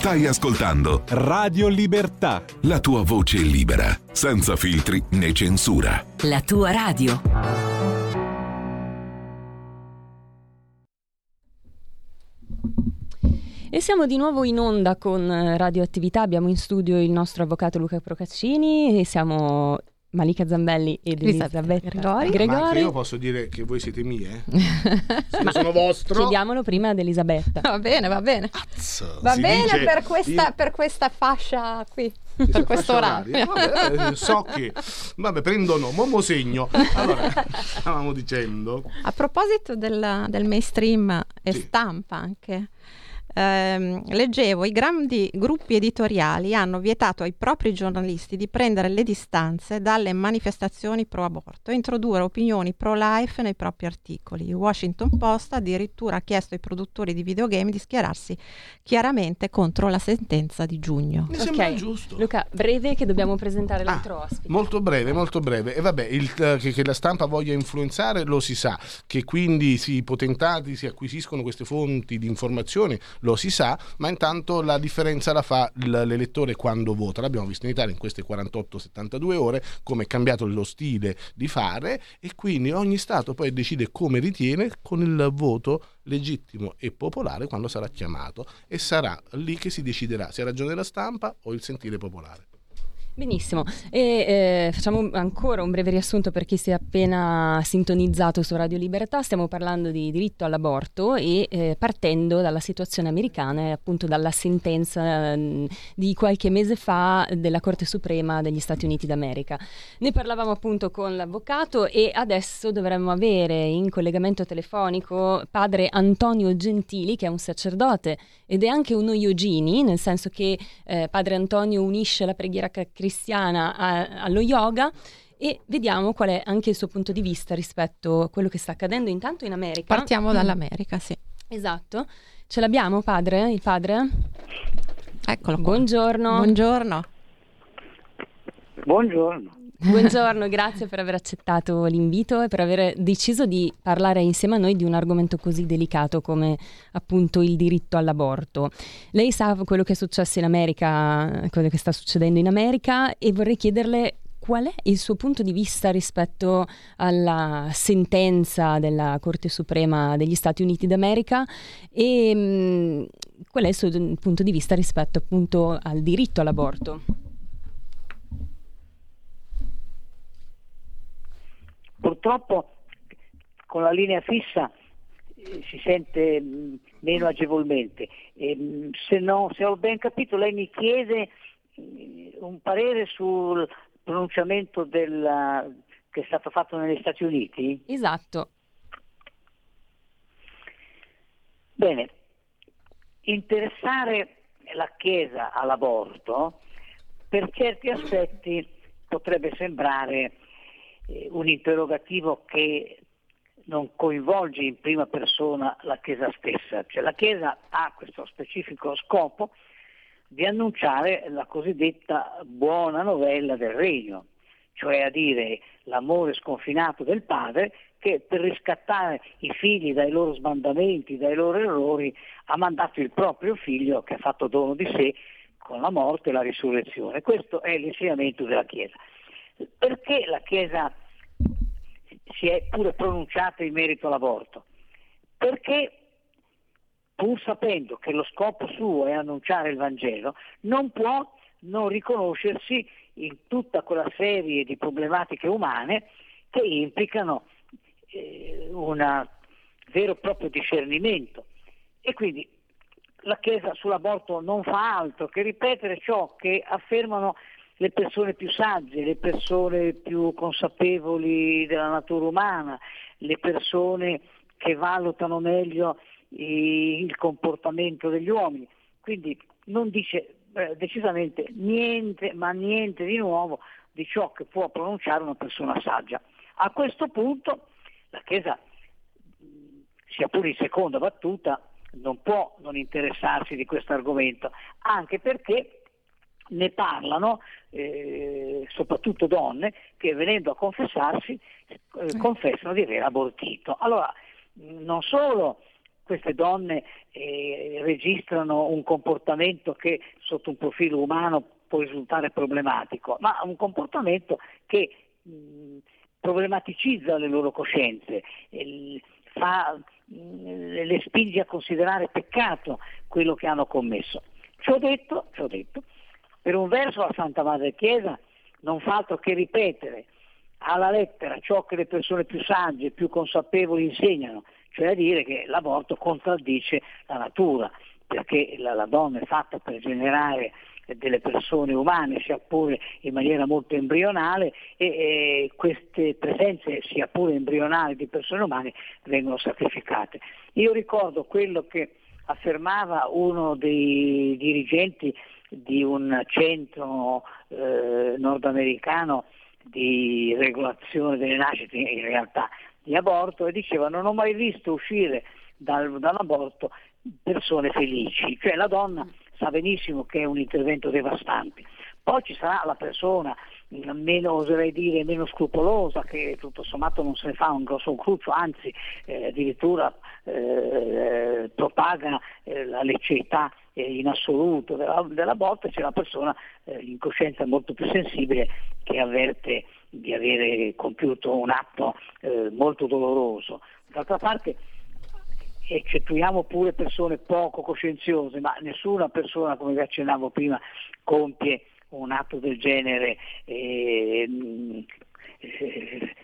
Stai ascoltando
Radio Libertà.
La tua voce libera, senza filtri né censura.
La tua radio.
E siamo di nuovo in onda con Radioattività, abbiamo in studio il nostro avvocato Luca Procaccini e siamo Malika Zambelli ed Elisabetta Gregori.
Gregori. io posso dire che voi siete mie? Se sono vostro.
Chiediamolo prima ad Elisabetta.
Va bene, va bene.
Azzo,
va bene per questa, in... per questa, fascia qui, per questo orario.
Vabbè, eh, so che... Vabbè, prendo no, mo segno. Allora, stavamo dicendo...
A proposito del, del mainstream e sì. stampa anche eh, leggevo i grandi gruppi editoriali hanno vietato ai propri giornalisti di prendere le distanze dalle manifestazioni pro aborto e introdurre opinioni pro life nei propri articoli. Il Washington Post addirittura ha chiesto ai produttori di videogame di schierarsi chiaramente contro la sentenza di giugno.
Mi sembra okay. giusto.
Luca, breve che dobbiamo presentare ah, l'altro ospite.
Molto breve, molto breve. E vabbè, il, uh, che, che la stampa voglia influenzare lo si sa, che quindi i potentati si acquisiscono queste fonti di informazioni lo si sa, ma intanto la differenza la fa l'elettore quando vota. L'abbiamo visto in Italia in queste 48-72 ore, come è cambiato lo stile di fare e quindi ogni Stato poi decide come ritiene con il voto legittimo e popolare quando sarà chiamato e sarà lì che si deciderà se ha ragione la stampa o il sentire popolare.
Benissimo, e eh, facciamo ancora un breve riassunto per chi si è appena sintonizzato su Radio Libertà. Stiamo parlando di diritto all'aborto e eh, partendo dalla situazione americana e appunto dalla sentenza eh, di qualche mese fa della Corte Suprema degli Stati Uniti d'America. Ne parlavamo appunto con l'avvocato e adesso dovremmo avere in collegamento telefonico padre Antonio Gentili, che è un sacerdote ed è anche uno yogini, nel senso che eh, padre Antonio unisce la preghiera cristiana a, allo yoga e vediamo qual è anche il suo punto di vista rispetto a quello che sta accadendo intanto in America.
Partiamo dall'America, sì.
Esatto. Ce l'abbiamo, padre? Il padre?
Eccolo
qua. Buongiorno.
Buongiorno.
Buongiorno.
Buongiorno, grazie per aver accettato l'invito e per aver deciso di parlare insieme a noi di un argomento così delicato come appunto il diritto all'aborto. Lei sa quello che è successo in America, quello che sta succedendo in America e vorrei chiederle qual è il suo punto di vista rispetto alla sentenza della Corte Suprema degli Stati Uniti d'America e mh, mm, qual è il suo punto di vista rispetto appunto al diritto all'aborto.
Purtroppo con la linea fissa eh, si sente mh, meno agevolmente. E, mh, se, no, se, ho ben capito, lei mi chiede mh, un parere sul pronunciamento della, che è stato fatto negli Stati Uniti?
Esatto.
Bene, interessare la Chiesa all'aborto per certi aspetti potrebbe sembrare eh, un interrogativo che non coinvolge in prima persona la Chiesa stessa, cioè la Chiesa ha questo specifico scopo di annunciare la cosiddetta buona novella del regno, cioè a dire l'amore sconfinato del padre che per riscattare i figli dai loro sbandamenti, dai loro errori, ha mandato il proprio figlio che ha fatto dono di sé con la morte e la risurrezione. Questo è l'insegnamento della Chiesa. Perché la Chiesa si è pure pronunciata in merito all'aborto? Perché pur sapendo che lo scopo suo è annunciare il Vangelo, non può non riconoscersi in tutta quella serie di problematiche umane che implicano eh, un vero e proprio discernimento. E quindi la Chiesa sull'aborto non fa altro che ripetere ciò che affermano le persone più sagge, le persone più consapevoli della natura umana, le persone che valutano meglio il comportamento degli uomini. Quindi non dice eh, decisamente niente, ma niente di nuovo di ciò che può pronunciare una persona saggia. A questo punto la Chiesa, sia pure in seconda battuta, non può non interessarsi di questo argomento, anche perché ne parlano eh, soprattutto donne che venendo a confessarsi eh, confessano di aver abortito. Allora, non solo queste donne eh, registrano un comportamento che sotto un profilo umano può risultare problematico, ma un comportamento che mh, problematicizza le loro coscienze, eh, fa, mh, le spinge a considerare peccato quello che hanno commesso. Ciò detto, ciò detto, per un verso la Santa Madre Chiesa non fa altro che ripetere alla lettera ciò che le persone più sagge, più consapevoli insegnano, cioè a dire che l'aborto contraddice la natura, perché la, la donna è fatta per generare delle persone umane, sia pure in maniera molto embrionale, e, e, queste presenze, sia pure embrionali, di persone umane vengono sacrificate. Io ricordo quello che affermava uno dei dirigenti di un centro eh, nordamericano di regolazione delle nascite, in realtà di aborto e diceva non ho mai visto uscire dal, dall'aborto persone felici, cioè la donna sa benissimo che è un intervento devastante. Poi ci sarà la persona meno, oserei dire, meno scrupolosa che tutto sommato non se ne fa un grosso cruccio, anzi eh, addirittura eh, propaga eh, la lecceità eh, in assoluto della, dell'aborto e c'è la persona eh, in coscienza molto più sensibile che avverte di avere compiuto un atto eh, molto doloroso. D'altra parte eccettuiamo pure persone poco coscienziose, ma nessuna persona, come vi accennavo prima, compie un atto del genere eh, eh,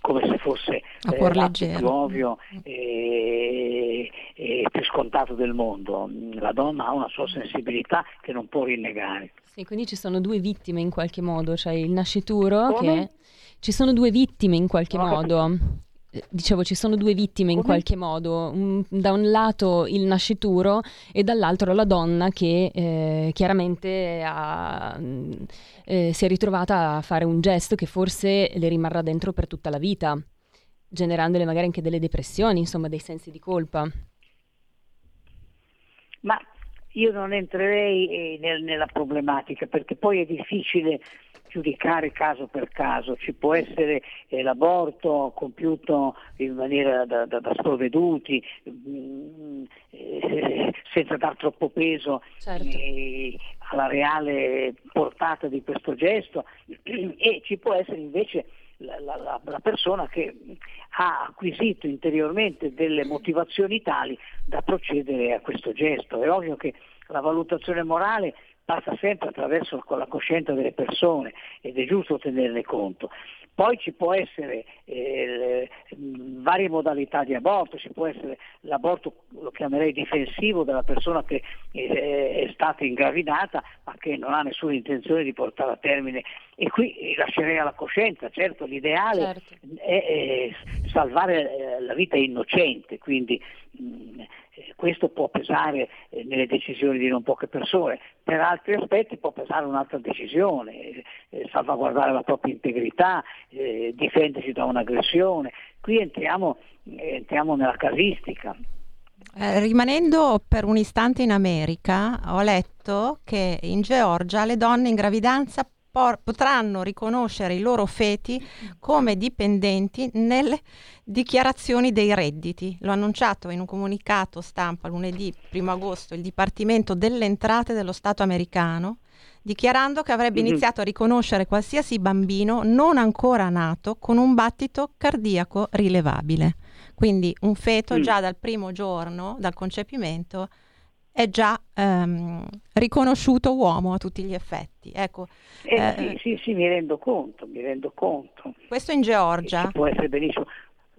come se fosse eh, più ovvio e, e più scontato del mondo. La donna ha una sua sensibilità che non può rinnegare.
Sì, quindi ci sono due vittime in qualche modo, cioè il nascituro come? che... Ci sono due vittime in qualche no, modo. Dicevo, ci sono due vittime in qualche modo, un, da un lato il nascituro e dall'altro la donna che eh, chiaramente ha, eh, si è ritrovata a fare un gesto che forse le rimarrà dentro per tutta la vita, generandole magari anche delle depressioni, insomma dei sensi di colpa.
Ma io non entrerei eh, nel, nella problematica perché poi è difficile giudicare caso per caso, ci può essere eh, l'aborto compiuto in maniera da, da, da sprovveduti, mh, mm, eh, senza dar troppo peso certo. eh, alla reale portata di questo gesto e ci può essere invece la, la, la, persona che ha acquisito interiormente delle motivazioni tali da procedere a questo gesto. È ovvio che la valutazione morale passa sempre attraverso la coscienza delle persone ed è giusto tenerne conto. Poi ci può essere eh, varie modalità di aborto, ci può essere l'aborto, lo chiamerei difensivo, della persona che eh, è stata ingravidata ma che non ha nessuna intenzione di portare a termine e qui lascerei alla coscienza, certo l'ideale certo. È, è, salvare eh, la vita innocente, quindi questo può pesare eh, nelle decisioni di non poche persone, per altri aspetti può pesare un'altra decisione, eh, salvaguardare la propria integrità, difendersi da un'aggressione. Qui entriamo, entriamo nella casistica.
Eh, rimanendo per un istante in America, ho letto che in Georgia le donne in gravidanza por- potranno riconoscere i loro feti come dipendenti nelle dichiarazioni dei redditi. L'ho annunciato in un comunicato stampa lunedì 1 agosto il Dipartimento delle Entrate dello Stato americano dichiarando che avrebbe mm-hmm. iniziato a riconoscere qualsiasi bambino non ancora nato con un battito cardiaco rilevabile. Quindi un feto mm. già dal primo giorno, dal concepimento, è già ehm, riconosciuto uomo a tutti gli effetti. Ecco,
eh, eh, sì, sì, sì, mi rendo conto, mi rendo conto.
Questo in Georgia.
può essere benissimo.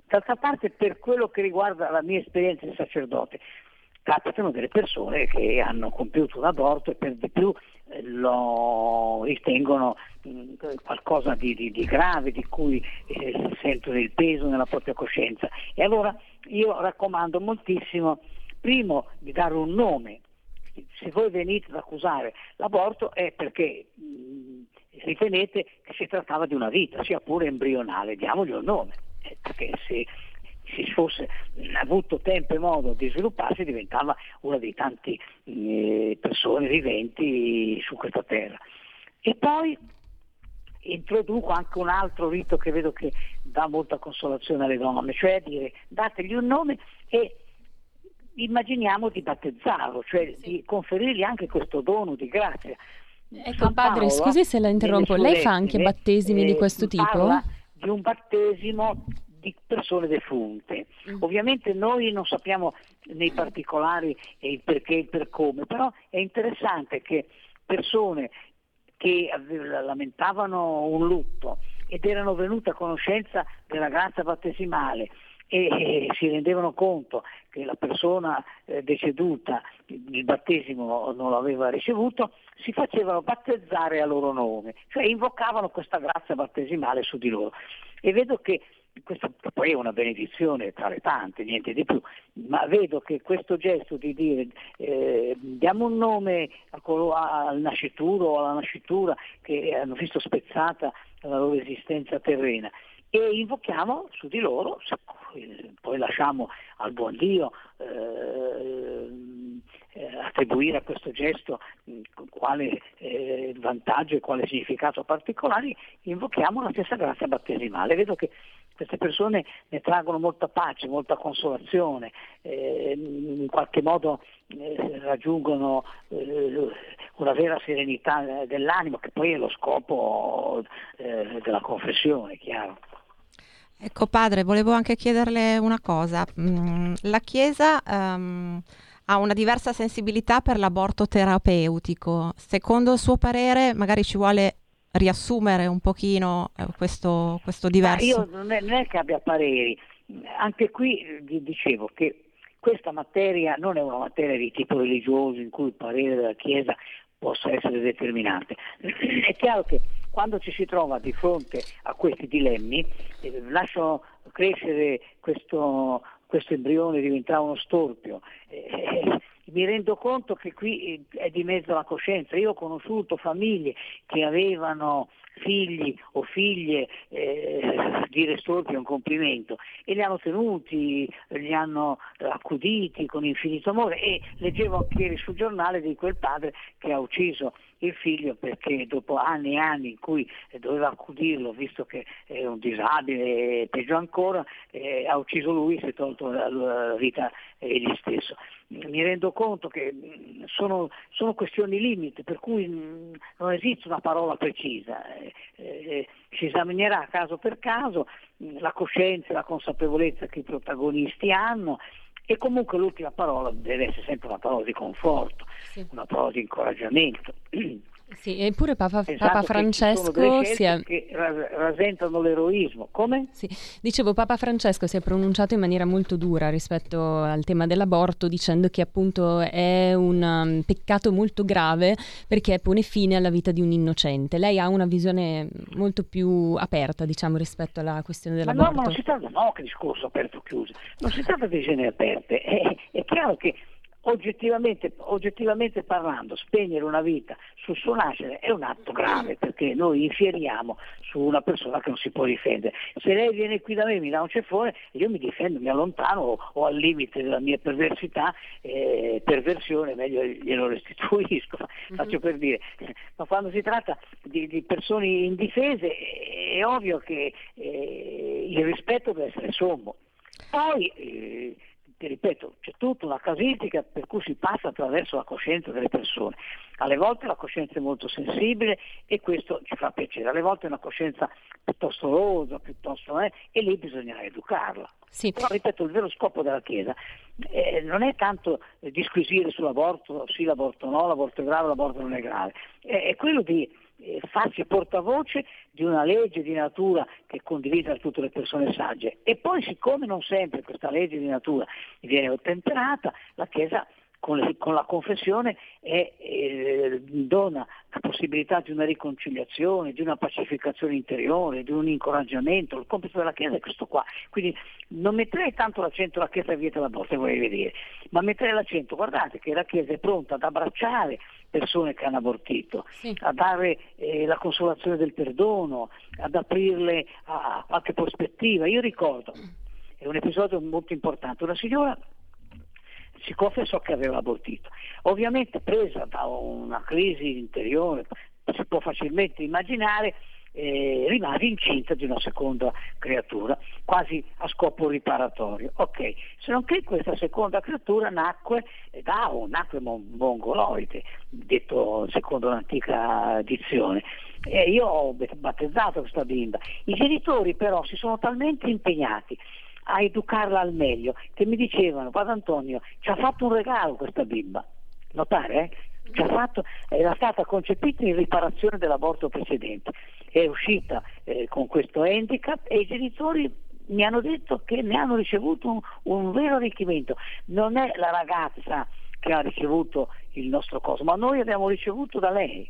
D'altra parte, per quello che riguarda la mia esperienza di sacerdote, capitano delle persone che hanno compiuto un aborto e per di più eh, lo ritengono qualcosa di, di, di, grave, di cui eh, sentono il peso nella propria coscienza. E allora io raccomando moltissimo primo di dare un nome. Se voi venite ad accusare l'aborto è perché mh, ritenete che si trattava di una vita, sia pure embrionale, diamogli un nome, eh, perché se si fosse avuto tempo e modo di svilupparsi diventava una dei tanti eh, persone viventi su questa terra. E poi introduco anche un altro rito che vedo che dà molta consolazione alle donne, cioè dire dategli un nome e immaginiamo di battezzarlo, cioè sì. di conferirgli anche questo dono di grazia.
Ecco San padre, Paolo, scusi se la interrompo, lei fa anche battesimi eh, di questo tipo?
Di un battesimo di persone defunte. Mm. Ovviamente noi non sappiamo nei particolari il perché e il per come, però è interessante che persone che lamentavano un lutto ed erano venute a conoscenza della grazia battesimale e si rendevano conto che la persona eh, deceduta il battesimo non l'aveva ricevuto, si facevano battezzare a loro nome, cioè invocavano questa grazia battesimale su di loro. E vedo che questa poi è una benedizione tra le tante, niente di più, ma vedo che questo gesto di dire eh, diamo un nome al nascituro o alla nascitura che hanno visto spezzata la loro esistenza terrena e invochiamo su di loro, poi lasciamo al buon Dio eh, eh, attribuire a questo gesto quale eh, vantaggio e quale significato particolare, invochiamo la stessa grazia battesimale. Vedo che queste persone ne traggono molta pace, molta consolazione, eh, in qualche modo eh, raggiungono eh, una vera serenità dell'animo, che poi è lo scopo eh, della confessione, chiaro.
Ecco padre, volevo anche chiederle una cosa. Mm, la Chiesa um, ha una diversa sensibilità per l'aborto terapeutico. Secondo il suo parere, magari ci vuole riassumere un pochino eh, questo, questo diverso?
Ma io non è, non è che abbia pareri, anche qui vi dicevo che questa materia non è una materia di tipo religioso in cui il parere della Chiesa possa essere determinante. È chiaro che quando ci si trova di fronte a questi dilemmi, eh, lascio crescere questo, questo embrione, diventare uno storpio. Eh, mi rendo conto che qui è di mezzo la coscienza. Io ho conosciuto famiglie che avevano figli o figlie eh, dire storpi un complimento e li hanno tenuti, li hanno accuditi con infinito amore e leggevo anche ieri sul giornale di quel padre che ha ucciso il figlio perché dopo anni e anni in cui doveva accudirlo visto che è un disabile e peggio ancora eh, ha ucciso lui, si è tolto la vita egli stesso. Mi rendo conto che mm, sono, sono questioni limite per cui mm, non esiste una parola precisa, eh, eh, si esaminerà caso per caso mm, la coscienza e la consapevolezza che i protagonisti hanno e comunque l'ultima parola deve essere sempre una parola di conforto, sì. una parola di incoraggiamento.
Sì, eppure Papa, Papa Francesco si è...
che rasentano l'eroismo. Come?
Sì, dicevo, Papa Francesco si è pronunciato in maniera molto dura rispetto al tema dell'aborto, dicendo che appunto è un um, peccato molto grave perché pone fine alla vita di un innocente. Lei ha una visione molto più aperta, diciamo, rispetto alla questione dell'aborto.
Ma no, ma non si tratta, no, che discorso aperto o chiuso, non si tratta di visioni aperte. È, è chiaro che oggettivamente, oggettivamente, parlando, spegnere una vita sul suo nascere è un atto grave perché noi infieriamo su una persona che non si può difendere. Se lei viene qui da me e mi dà un ceffone, io mi difendo, mi allontano o, o al limite della mia perversità, eh, perversione, meglio glielo restituisco, faccio per dire. Ma quando si tratta di, di persone indifese è ovvio che eh, il rispetto deve essere sommo. Poi eh, ti ripeto, c'è tutta una casistica per cui si passa attraverso la coscienza delle persone. Alle volte la coscienza è molto sensibile e questo ci fa piacere, alle volte è una coscienza piuttosto rosa, piuttosto, eh, e lì bisogna educarla. Sì. Però ripeto, il vero scopo della Chiesa eh, non è tanto eh, disquisire sull'aborto, sì l'aborto no, l'aborto è grave, l'aborto non è grave, è, è quello di eh, farsi portavoce di una legge di natura che è condivisa da tutte le persone sagge. E poi siccome non sempre questa legge di natura viene ottemperata, la Chiesa con, le, con la confessione è, eh, dona la possibilità di una riconciliazione, di una pacificazione interiore, di un incoraggiamento. Il compito della Chiesa è questo qua. Quindi non metterei tanto l'accento la Chiesa vieta l'aborto, vorrei vedere, ma metterei l'accento, guardate che la Chiesa è pronta ad abbracciare persone che hanno abortito, sì. a dare eh, la consolazione del perdono, ad aprirle a qualche prospettiva. Io ricordo, è un episodio molto importante, una signora si confessò che aveva abortito. Ovviamente presa da una crisi interiore, si può facilmente immaginare, eh, rimase incinta di una seconda creatura, quasi a scopo riparatorio. Ok, se non che questa seconda creatura nacque da un nacque mongoloide, detto secondo l'antica dizione. E io ho battezzato questa bimba. I genitori però si sono talmente impegnati a educarla al meglio che mi dicevano, Padre Antonio, ci ha fatto un regalo questa bimba. Notare, eh? Fatto, era stata concepita in riparazione dell'aborto precedente, è uscita eh, con questo handicap e i genitori mi hanno detto che ne hanno ricevuto un, un, vero arricchimento. Non è la ragazza che ha ricevuto il nostro coso, ma noi abbiamo ricevuto da lei.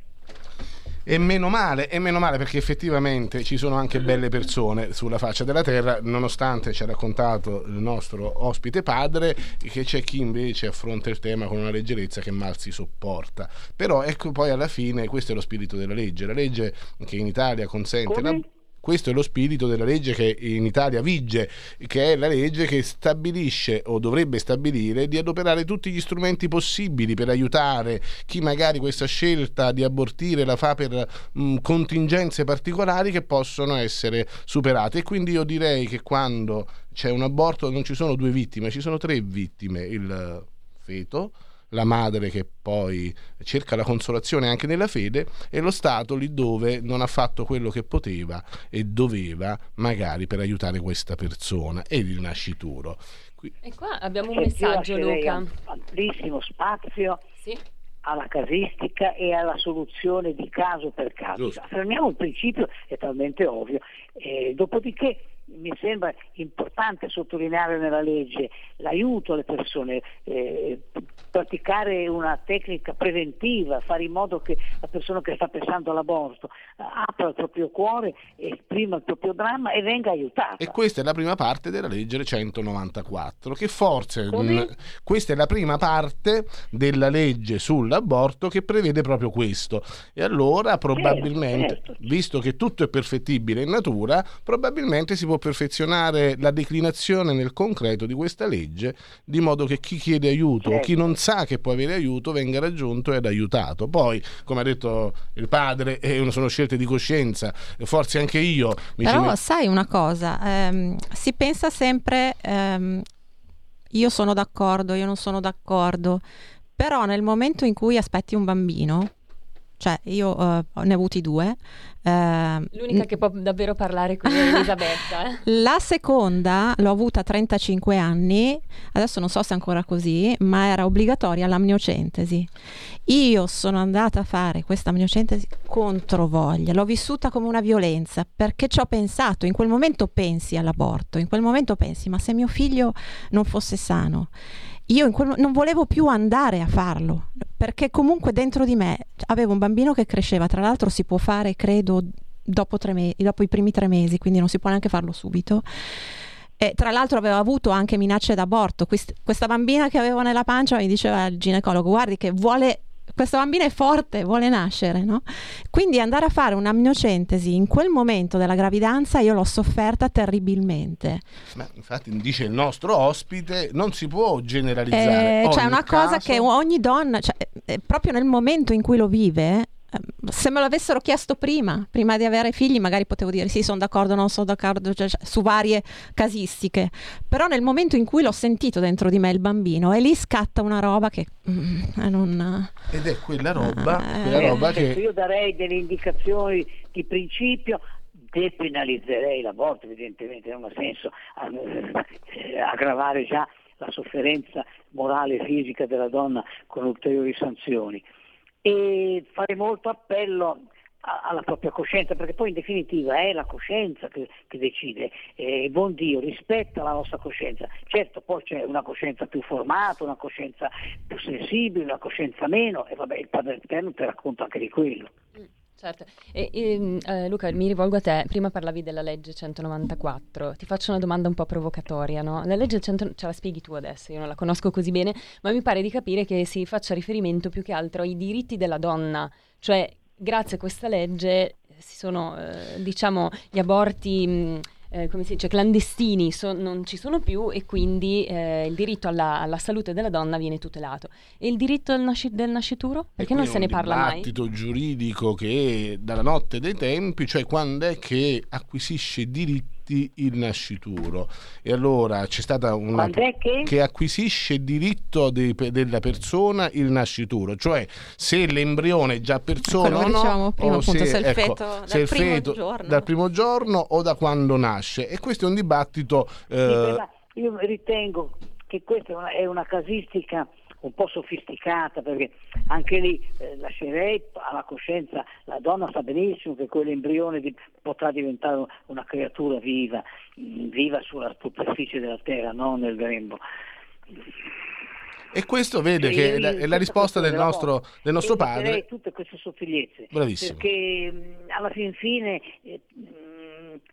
E meno male, e meno male perché effettivamente ci sono anche belle persone sulla faccia della terra, nonostante ci ha raccontato il nostro ospite padre che c'è chi invece affronta il tema con una leggerezza che mal si sopporta. Però ecco poi alla fine questo è lo spirito della legge, la legge che in Italia consente... Come? La questo è lo spirito della legge che in Italia vige, che è la legge che stabilisce o dovrebbe stabilire di adoperare tutti gli strumenti possibili per aiutare chi magari questa scelta di abortire la fa per mh, mm, contingenze particolari che possono essere superate. E quindi io direi che quando c'è un aborto non ci sono due vittime, ci sono tre vittime, il feto, la madre che poi cerca la consolazione anche nella fede e lo Stato lì dove non ha fatto quello che poteva e doveva magari per aiutare questa persona e il nascituro.
Qui... E qua abbiamo un messaggio Luca. Un
amplissimo spazio. Sì alla casistica e alla soluzione di caso per caso. Affermiamo il principio, è talmente ovvio. Eh, dopodiché mi sembra importante sottolineare nella legge l'aiuto alle persone, eh, praticare una tecnica preventiva, fare in modo che la persona che sta pensando all'aborto apra il proprio cuore, esprima il proprio dramma e venga aiutata.
E questa è la prima parte della legge 194, che forse mh, questa è la prima parte della legge sull'aborto che prevede proprio questo. E allora certo, probabilmente, certo, certo. visto che tutto è perfettibile in natura, probabilmente si può perfezionare la declinazione nel concreto di questa legge, di modo che chi chiede aiuto o chi non sa che può avere aiuto venga raggiunto ed aiutato. Poi, come ha detto il padre, eh, sono scelte di coscienza, forse anche io
mi Però ci... sai una cosa, ehm, si pensa sempre ehm, io sono d'accordo, io non sono d'accordo, però nel momento in cui aspetti un bambino, cioè io uh, ne ho avuti due,
Uh, L'unica che può davvero parlare qui è Elisabetta.
Eh. La seconda l'ho avuta a 35 anni, adesso non so se è ancora così, ma era obbligatoria l'amniocentesi. Io sono andata a fare questa amniocentesi contro voglia, l'ho vissuta come una violenza perché ci ho pensato, in quel momento pensi all'aborto, in quel momento pensi ma se mio figlio non fosse sano io quel, non volevo più andare a farlo perché comunque dentro di me avevo un bambino che cresceva, tra l'altro si può fare credo dopo, me- dopo i primi tre mesi, quindi non si può neanche farlo subito. E tra l'altro aveva avuto anche minacce d'aborto. Quest- questa bambina che avevo nella pancia mi diceva il ginecologo: Guardi, che vuole questa bambina è forte, vuole nascere, no? Quindi andare a fare un'amniocentesi in quel momento della gravidanza io l'ho sofferta terribilmente.
Ma infatti dice il nostro ospite, non si può generalizzare.
Eh, cioè una caso... cosa che ogni donna, cioè, eh, proprio nel momento in cui lo vive, se me l'avessero chiesto prima, prima di avere figli, magari potevo dire sì, sono d'accordo, non sono d'accordo, cioè, cioè, su varie casistiche. Però nel momento in cui l'ho sentito dentro di me il bambino, e lì scatta una roba che mm, non...
Ed è quella roba, eh, quella roba che...
Io darei delle indicazioni di principio, depenalizzerei l'aborto, evidentemente non ha senso eh, aggravare già la sofferenza morale e fisica della donna con ulteriori sanzioni e fare molto appello alla propria coscienza, perché poi in definitiva è la coscienza che, che decide, eh, buon Dio rispetta la nostra coscienza, certo poi c'è una coscienza più formata, una coscienza più sensibile, una coscienza meno e vabbè il Padre Eterno ti racconta anche di quello.
Certo, e, e eh, Luca mi rivolgo a te, prima parlavi della legge 194, ti faccio una domanda un po' provocatoria, no? La legge 100, ce la spieghi tu adesso, io non la conosco così bene, ma mi pare di capire che si faccia riferimento più che altro ai diritti della donna, cioè grazie a questa legge si sono, eh, diciamo, gli aborti... Mh, eh, come si dice, clandestini so, non ci sono più e quindi eh, il diritto alla, alla, salute della donna viene tutelato. E il diritto del, nasci- del nascituro? Perché non se ne parla mai?
È un dibattito giuridico che dalla notte dei tempi, cioè quando è che acquisisce diritti diritti il nascituro. E allora c'è stata una
che?
che? acquisisce diritto de, della persona il nascituro, cioè se l'embrione è già persona o no,
prima,
o
appunto, se, se, il
ecco,
feto, se il feto
giorno. dal primo giorno o da quando nasce. E questo è un dibattito...
Eh... Sì, io ritengo che questa è una, è una casistica un po' sofisticata perché anche lì eh, lascerei alla coscienza, la donna sa benissimo che quell'embrione di, potrà diventare una creatura viva, mm, viva sulla superficie della terra, non nel grembo.
E questo vede che è la, è la risposta del nostro, del nostro padre.
tutte queste sottigliezze.
Bravissimo.
Perché mm, alla fin fine eh,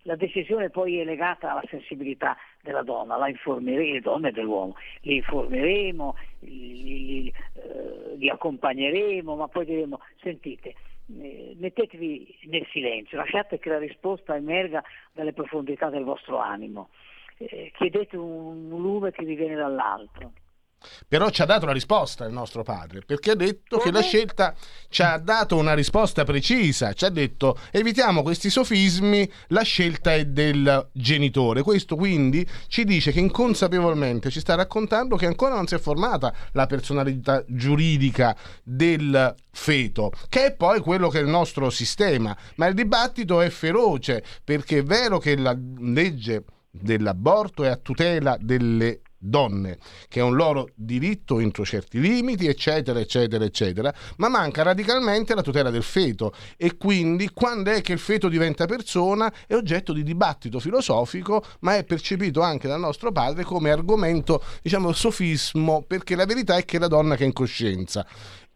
la decisione poi è legata alla sensibilità della donna, la informeremo, le donne e dell'uomo, li informeremo, li, li, eh, li accompagneremo, ma poi diremo, sentite, eh, mettetevi nel silenzio, lasciate che la risposta emerga dalle profondità del vostro animo, eh, chiedete un lume che vi viene dall'alto.
Però ci ha dato la risposta il nostro padre, perché ha detto che la scelta ci ha dato una risposta precisa, ci ha detto evitiamo questi sofismi, la scelta è del genitore. Questo quindi ci dice che inconsapevolmente ci sta raccontando che ancora non si è formata la personalità giuridica del feto, che è poi quello che è il nostro sistema. Ma il dibattito è feroce, perché è vero che la legge dell'aborto è a tutela delle donne, che è un loro diritto entro certi limiti, eccetera, eccetera, eccetera, ma manca radicalmente la tutela del feto. E quindi quando è che il feto diventa persona è oggetto di dibattito filosofico, ma è percepito anche dal nostro padre come argomento, diciamo, sofismo, perché la verità è che la donna che è in coscienza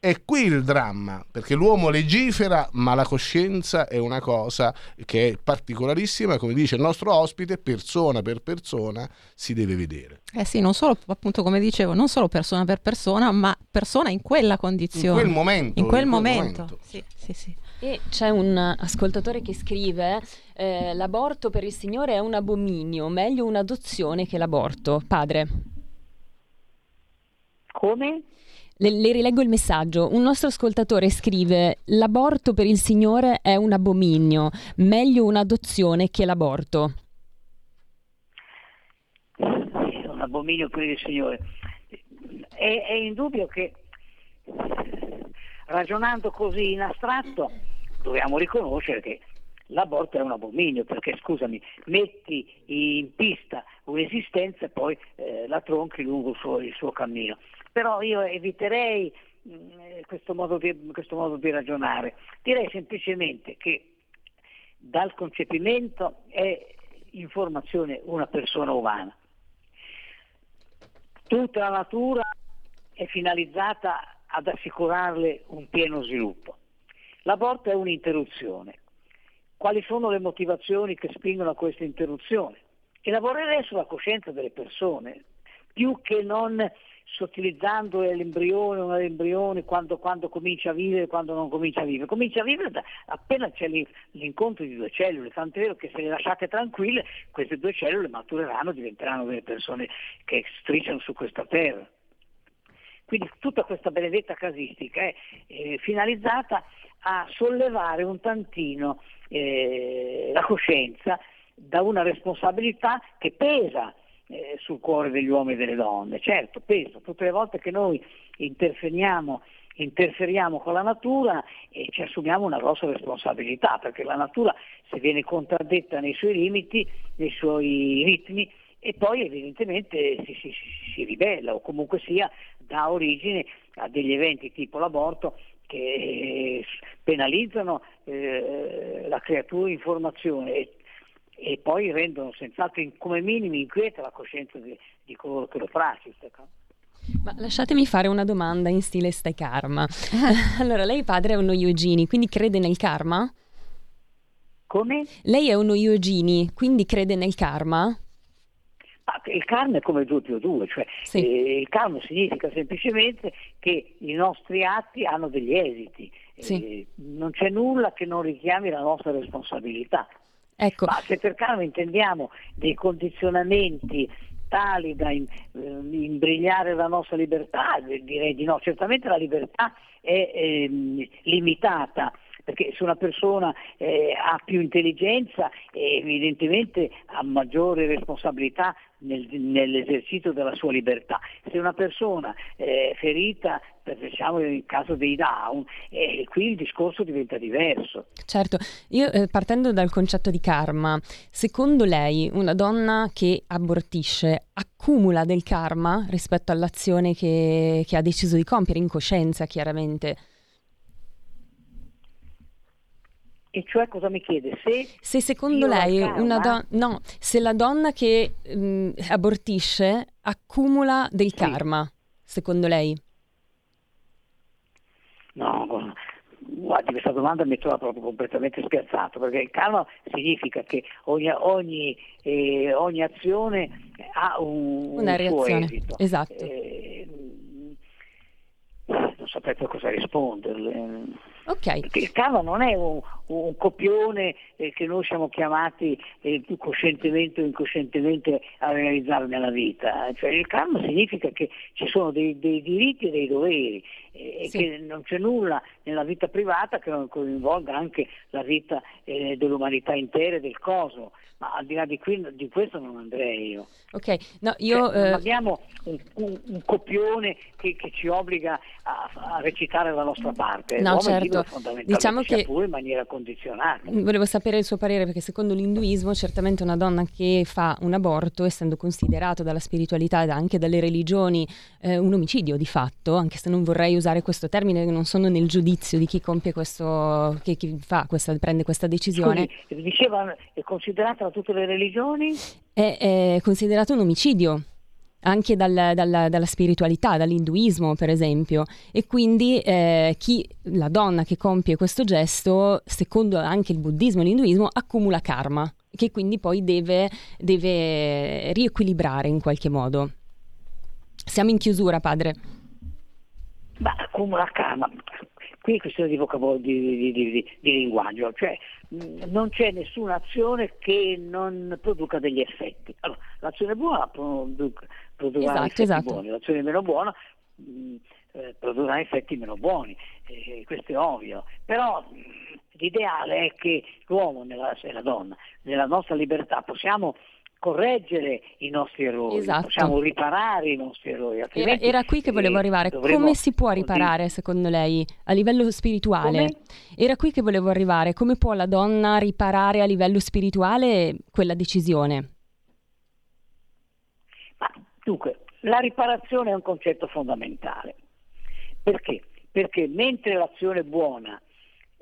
è qui il dramma, perché l'uomo legifera, ma la coscienza è una cosa che è particolarissima, come dice il nostro ospite, persona per persona si deve vedere.
Eh sì, non solo, appunto, come dicevo, non solo persona per persona, ma persona in quella condizione.
In quel momento.
In quel, in quel momento. momento. Sì, sì, sì.
E c'è un ascoltatore che scrive: eh, L'aborto per il Signore è un abominio, meglio un'adozione che l'aborto. Padre.
Come?
Le, le, rileggo il messaggio. Un nostro ascoltatore scrive: L'aborto per il Signore è un abominio, meglio un'adozione che l'aborto.
È un abominio per il Signore. È, è indubbio che ragionando così in astratto dobbiamo riconoscere che l'aborto è un abominio perché scusami, metti in pista un'esistenza e poi eh, la tronchi lungo il suo, il suo cammino però io eviterei mm, questo, modo di, questo modo di ragionare. Direi semplicemente che dal concepimento è in formazione una persona umana. Tutta la natura è finalizzata ad assicurarle un pieno sviluppo. L'aborto è un'interruzione. Quali sono le motivazioni che spingono a questa interruzione? E lavorerei sulla coscienza delle persone, più che non sottilizzando l'embrione o l'embrione quando, quando, comincia a vivere e quando non comincia a vivere. Comincia a vivere da, appena c'è l'incontro di due cellule, tanto è vero che se le lasciate tranquille queste due cellule matureranno, diventeranno delle persone che strisciano su questa terra. Quindi tutta questa benedetta casistica è eh, finalizzata a sollevare un tantino eh, la coscienza da una responsabilità che pesa eh, sul cuore degli uomini e delle donne. Certo, pesa, tutte le volte che noi interferiamo interferiamo con la natura e ci assumiamo una grossa responsabilità, perché la natura se viene contraddetta nei suoi limiti, nei suoi ritmi, e poi evidentemente si, si, si, ribella o comunque sia dà origine a degli eventi tipo l'aborto che eh, penalizzano eh, la creatura in formazione e, e, poi rendono senz'altro come minimo inquieta la coscienza di, di coloro che lo praticano.
Ma lasciatemi fare una domanda in stile stai karma. allora, lei padre è uno yogini, quindi crede nel karma?
Come?
Lei è uno yogini, quindi crede nel karma?
il karma è come 2 più 2, cioè sì. eh, il karma significa semplicemente che i nostri atti hanno degli esiti, sì. eh, non c'è nulla che non richiami la nostra responsabilità. Ecco. Ma se per karma intendiamo dei condizionamenti tali da eh, imbrigliare la nostra libertà, direi di no, certamente la libertà è ehm, limitata perché se una persona eh, ha più intelligenza eh, evidentemente ha maggiore responsabilità nel, nell'esercizio della sua libertà. Se una persona è ferita, diciamo nel caso dei down, eh, qui il discorso diventa diverso.
Certo, io eh, partendo dal concetto di karma, secondo lei una donna che abortisce accumula del karma rispetto all'azione che, che ha deciso di compiere in coscienza, chiaramente?
E cioè cosa mi chiede? Se,
se secondo lei una donna, no, se la donna che mh, abortisce accumula del sì. karma, secondo lei?
No, guardi, questa domanda mi trova proprio completamente spiazzato, perché il karma significa che ogni, ogni, eh, ogni azione ha un,
Una
un
reazione.
esito.
Esatto.
Eh, non saprei cosa risponderle.
Okay.
Perché il karma non è un, un copione eh, che noi siamo chiamati eh, coscientemente o incoscientemente a realizzare nella vita. Cioè, il karma significa che ci sono dei, dei diritti e dei doveri e sì. che non c'è nulla nella vita privata che non coinvolga anche la vita eh, dell'umanità intera e del coso ma al di là di, qui, di questo non andrei io.
Ok, no, io...
Cioè, eh... abbiamo un, un, un copione che, che, ci obbliga a, a, recitare la nostra parte.
No, certo. Diciamo che...
pure in maniera condizionata.
Volevo sapere il suo parere perché secondo l'induismo certamente una donna che fa un aborto, essendo considerato dalla spiritualità e anche dalle religioni eh, un omicidio di fatto, anche se non vorrei usare questo termine, non sono nel giudizio di chi compie questo, che chi fa questa, prende questa decisione.
Scusi, diceva, è considerata da tutte le religioni?
È, è considerato un omicidio anche dal, dal, dalla spiritualità, dall'induismo per esempio, e quindi eh, chi, la donna che compie questo gesto, secondo anche il buddismo e l'induismo, accumula karma, che quindi poi deve, deve riequilibrare in qualche modo. Siamo in chiusura, padre.
Ma accumula karma, qui è questione di vocabolario, di, di, di, di linguaggio, cioè mh, non c'è nessuna azione che non produca degli effetti. Allora, l'azione buona produc- produrrà esatto, effetti esatto. buoni, l'azione meno buona mh, eh, produrrà effetti meno buoni, eh, questo è ovvio, però mh, l'ideale è che l'uomo nella, e la donna, nella nostra libertà possiamo correggere i nostri errori, esatto. possiamo riparare i nostri errori.
Era, era, qui che volevo arrivare. Come si può riparare secondo lei a livello spirituale? Come? Era qui che volevo arrivare. Come può la donna riparare a livello spirituale quella decisione?
Ma, dunque, la riparazione è un concetto fondamentale. Perché? Perché mentre l'azione buona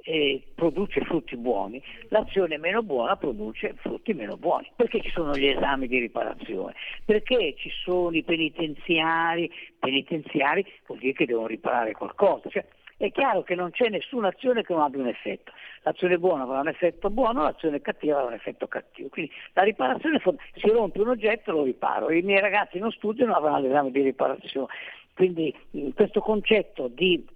eh, produce frutti buoni, l'azione meno buona produce frutti meno buoni. Perché ci sono gli esami di riparazione? Perché ci sono i penitenziari, penitenziari vuol dire che devono riparare qualcosa. Cioè, è chiaro che non c'è nessuna azione che non abbia un effetto. L'azione buona avrà un effetto buono, l'azione cattiva avrà un effetto cattivo. Quindi la riparazione, si rompe un oggetto lo riparo. I miei ragazzi non studiano, avranno l'esame di riparazione. Quindi questo concetto di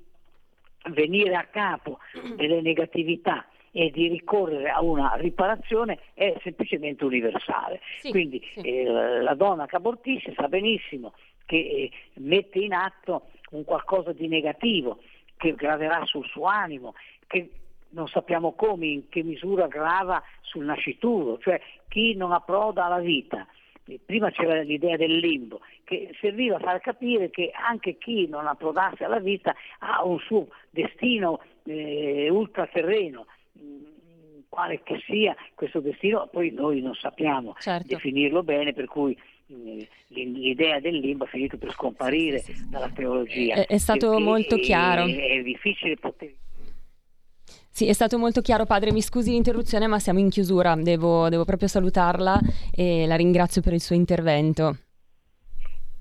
venire a capo delle negatività e di ricorrere a una riparazione è semplicemente universale. Sì, Quindi sì. Eh, la donna che abortisce sa benissimo che eh, mette in atto un qualcosa di negativo che graverà sul suo animo, che non sappiamo come, in che misura grava sul nascituro, cioè chi non approda alla vita. Prima c'era l'idea del limbo, che serviva a far capire che anche chi non approdasse alla vita ha un suo destino eh, ultraterreno, quale che sia questo destino, poi noi non sappiamo certo. definirlo bene, per cui eh, l'idea del limbo ha finito per scomparire sì, sì, sì. dalla teologia.
È, è stato molto chiaro.
È, è difficile poter
sì, è stato molto chiaro, padre. Mi scusi l'interruzione, ma siamo in chiusura. Devo, devo proprio salutarla e la ringrazio per il suo intervento.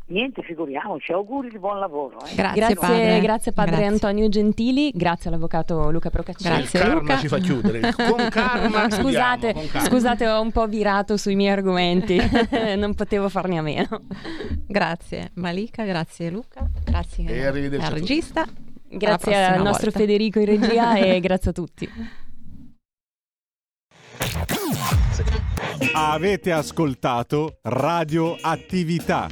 Niente, figuriamoci, auguri di buon lavoro. Eh.
Grazie, grazie, padre. grazie padre grazie. Antonio Gentili, grazie all'avvocato Luca Procaccini.
Grazie
il
Luca. ci fa chiudere, con calma
Scusate,
con calma.
scusate, ho un po' virato sui miei argomenti, non potevo farne a meno.
Grazie Malika, grazie Luca, grazie e al regista.
Grazie al nostro volta. Federico in regia e grazie a tutti.
Avete ascoltato Radio Attività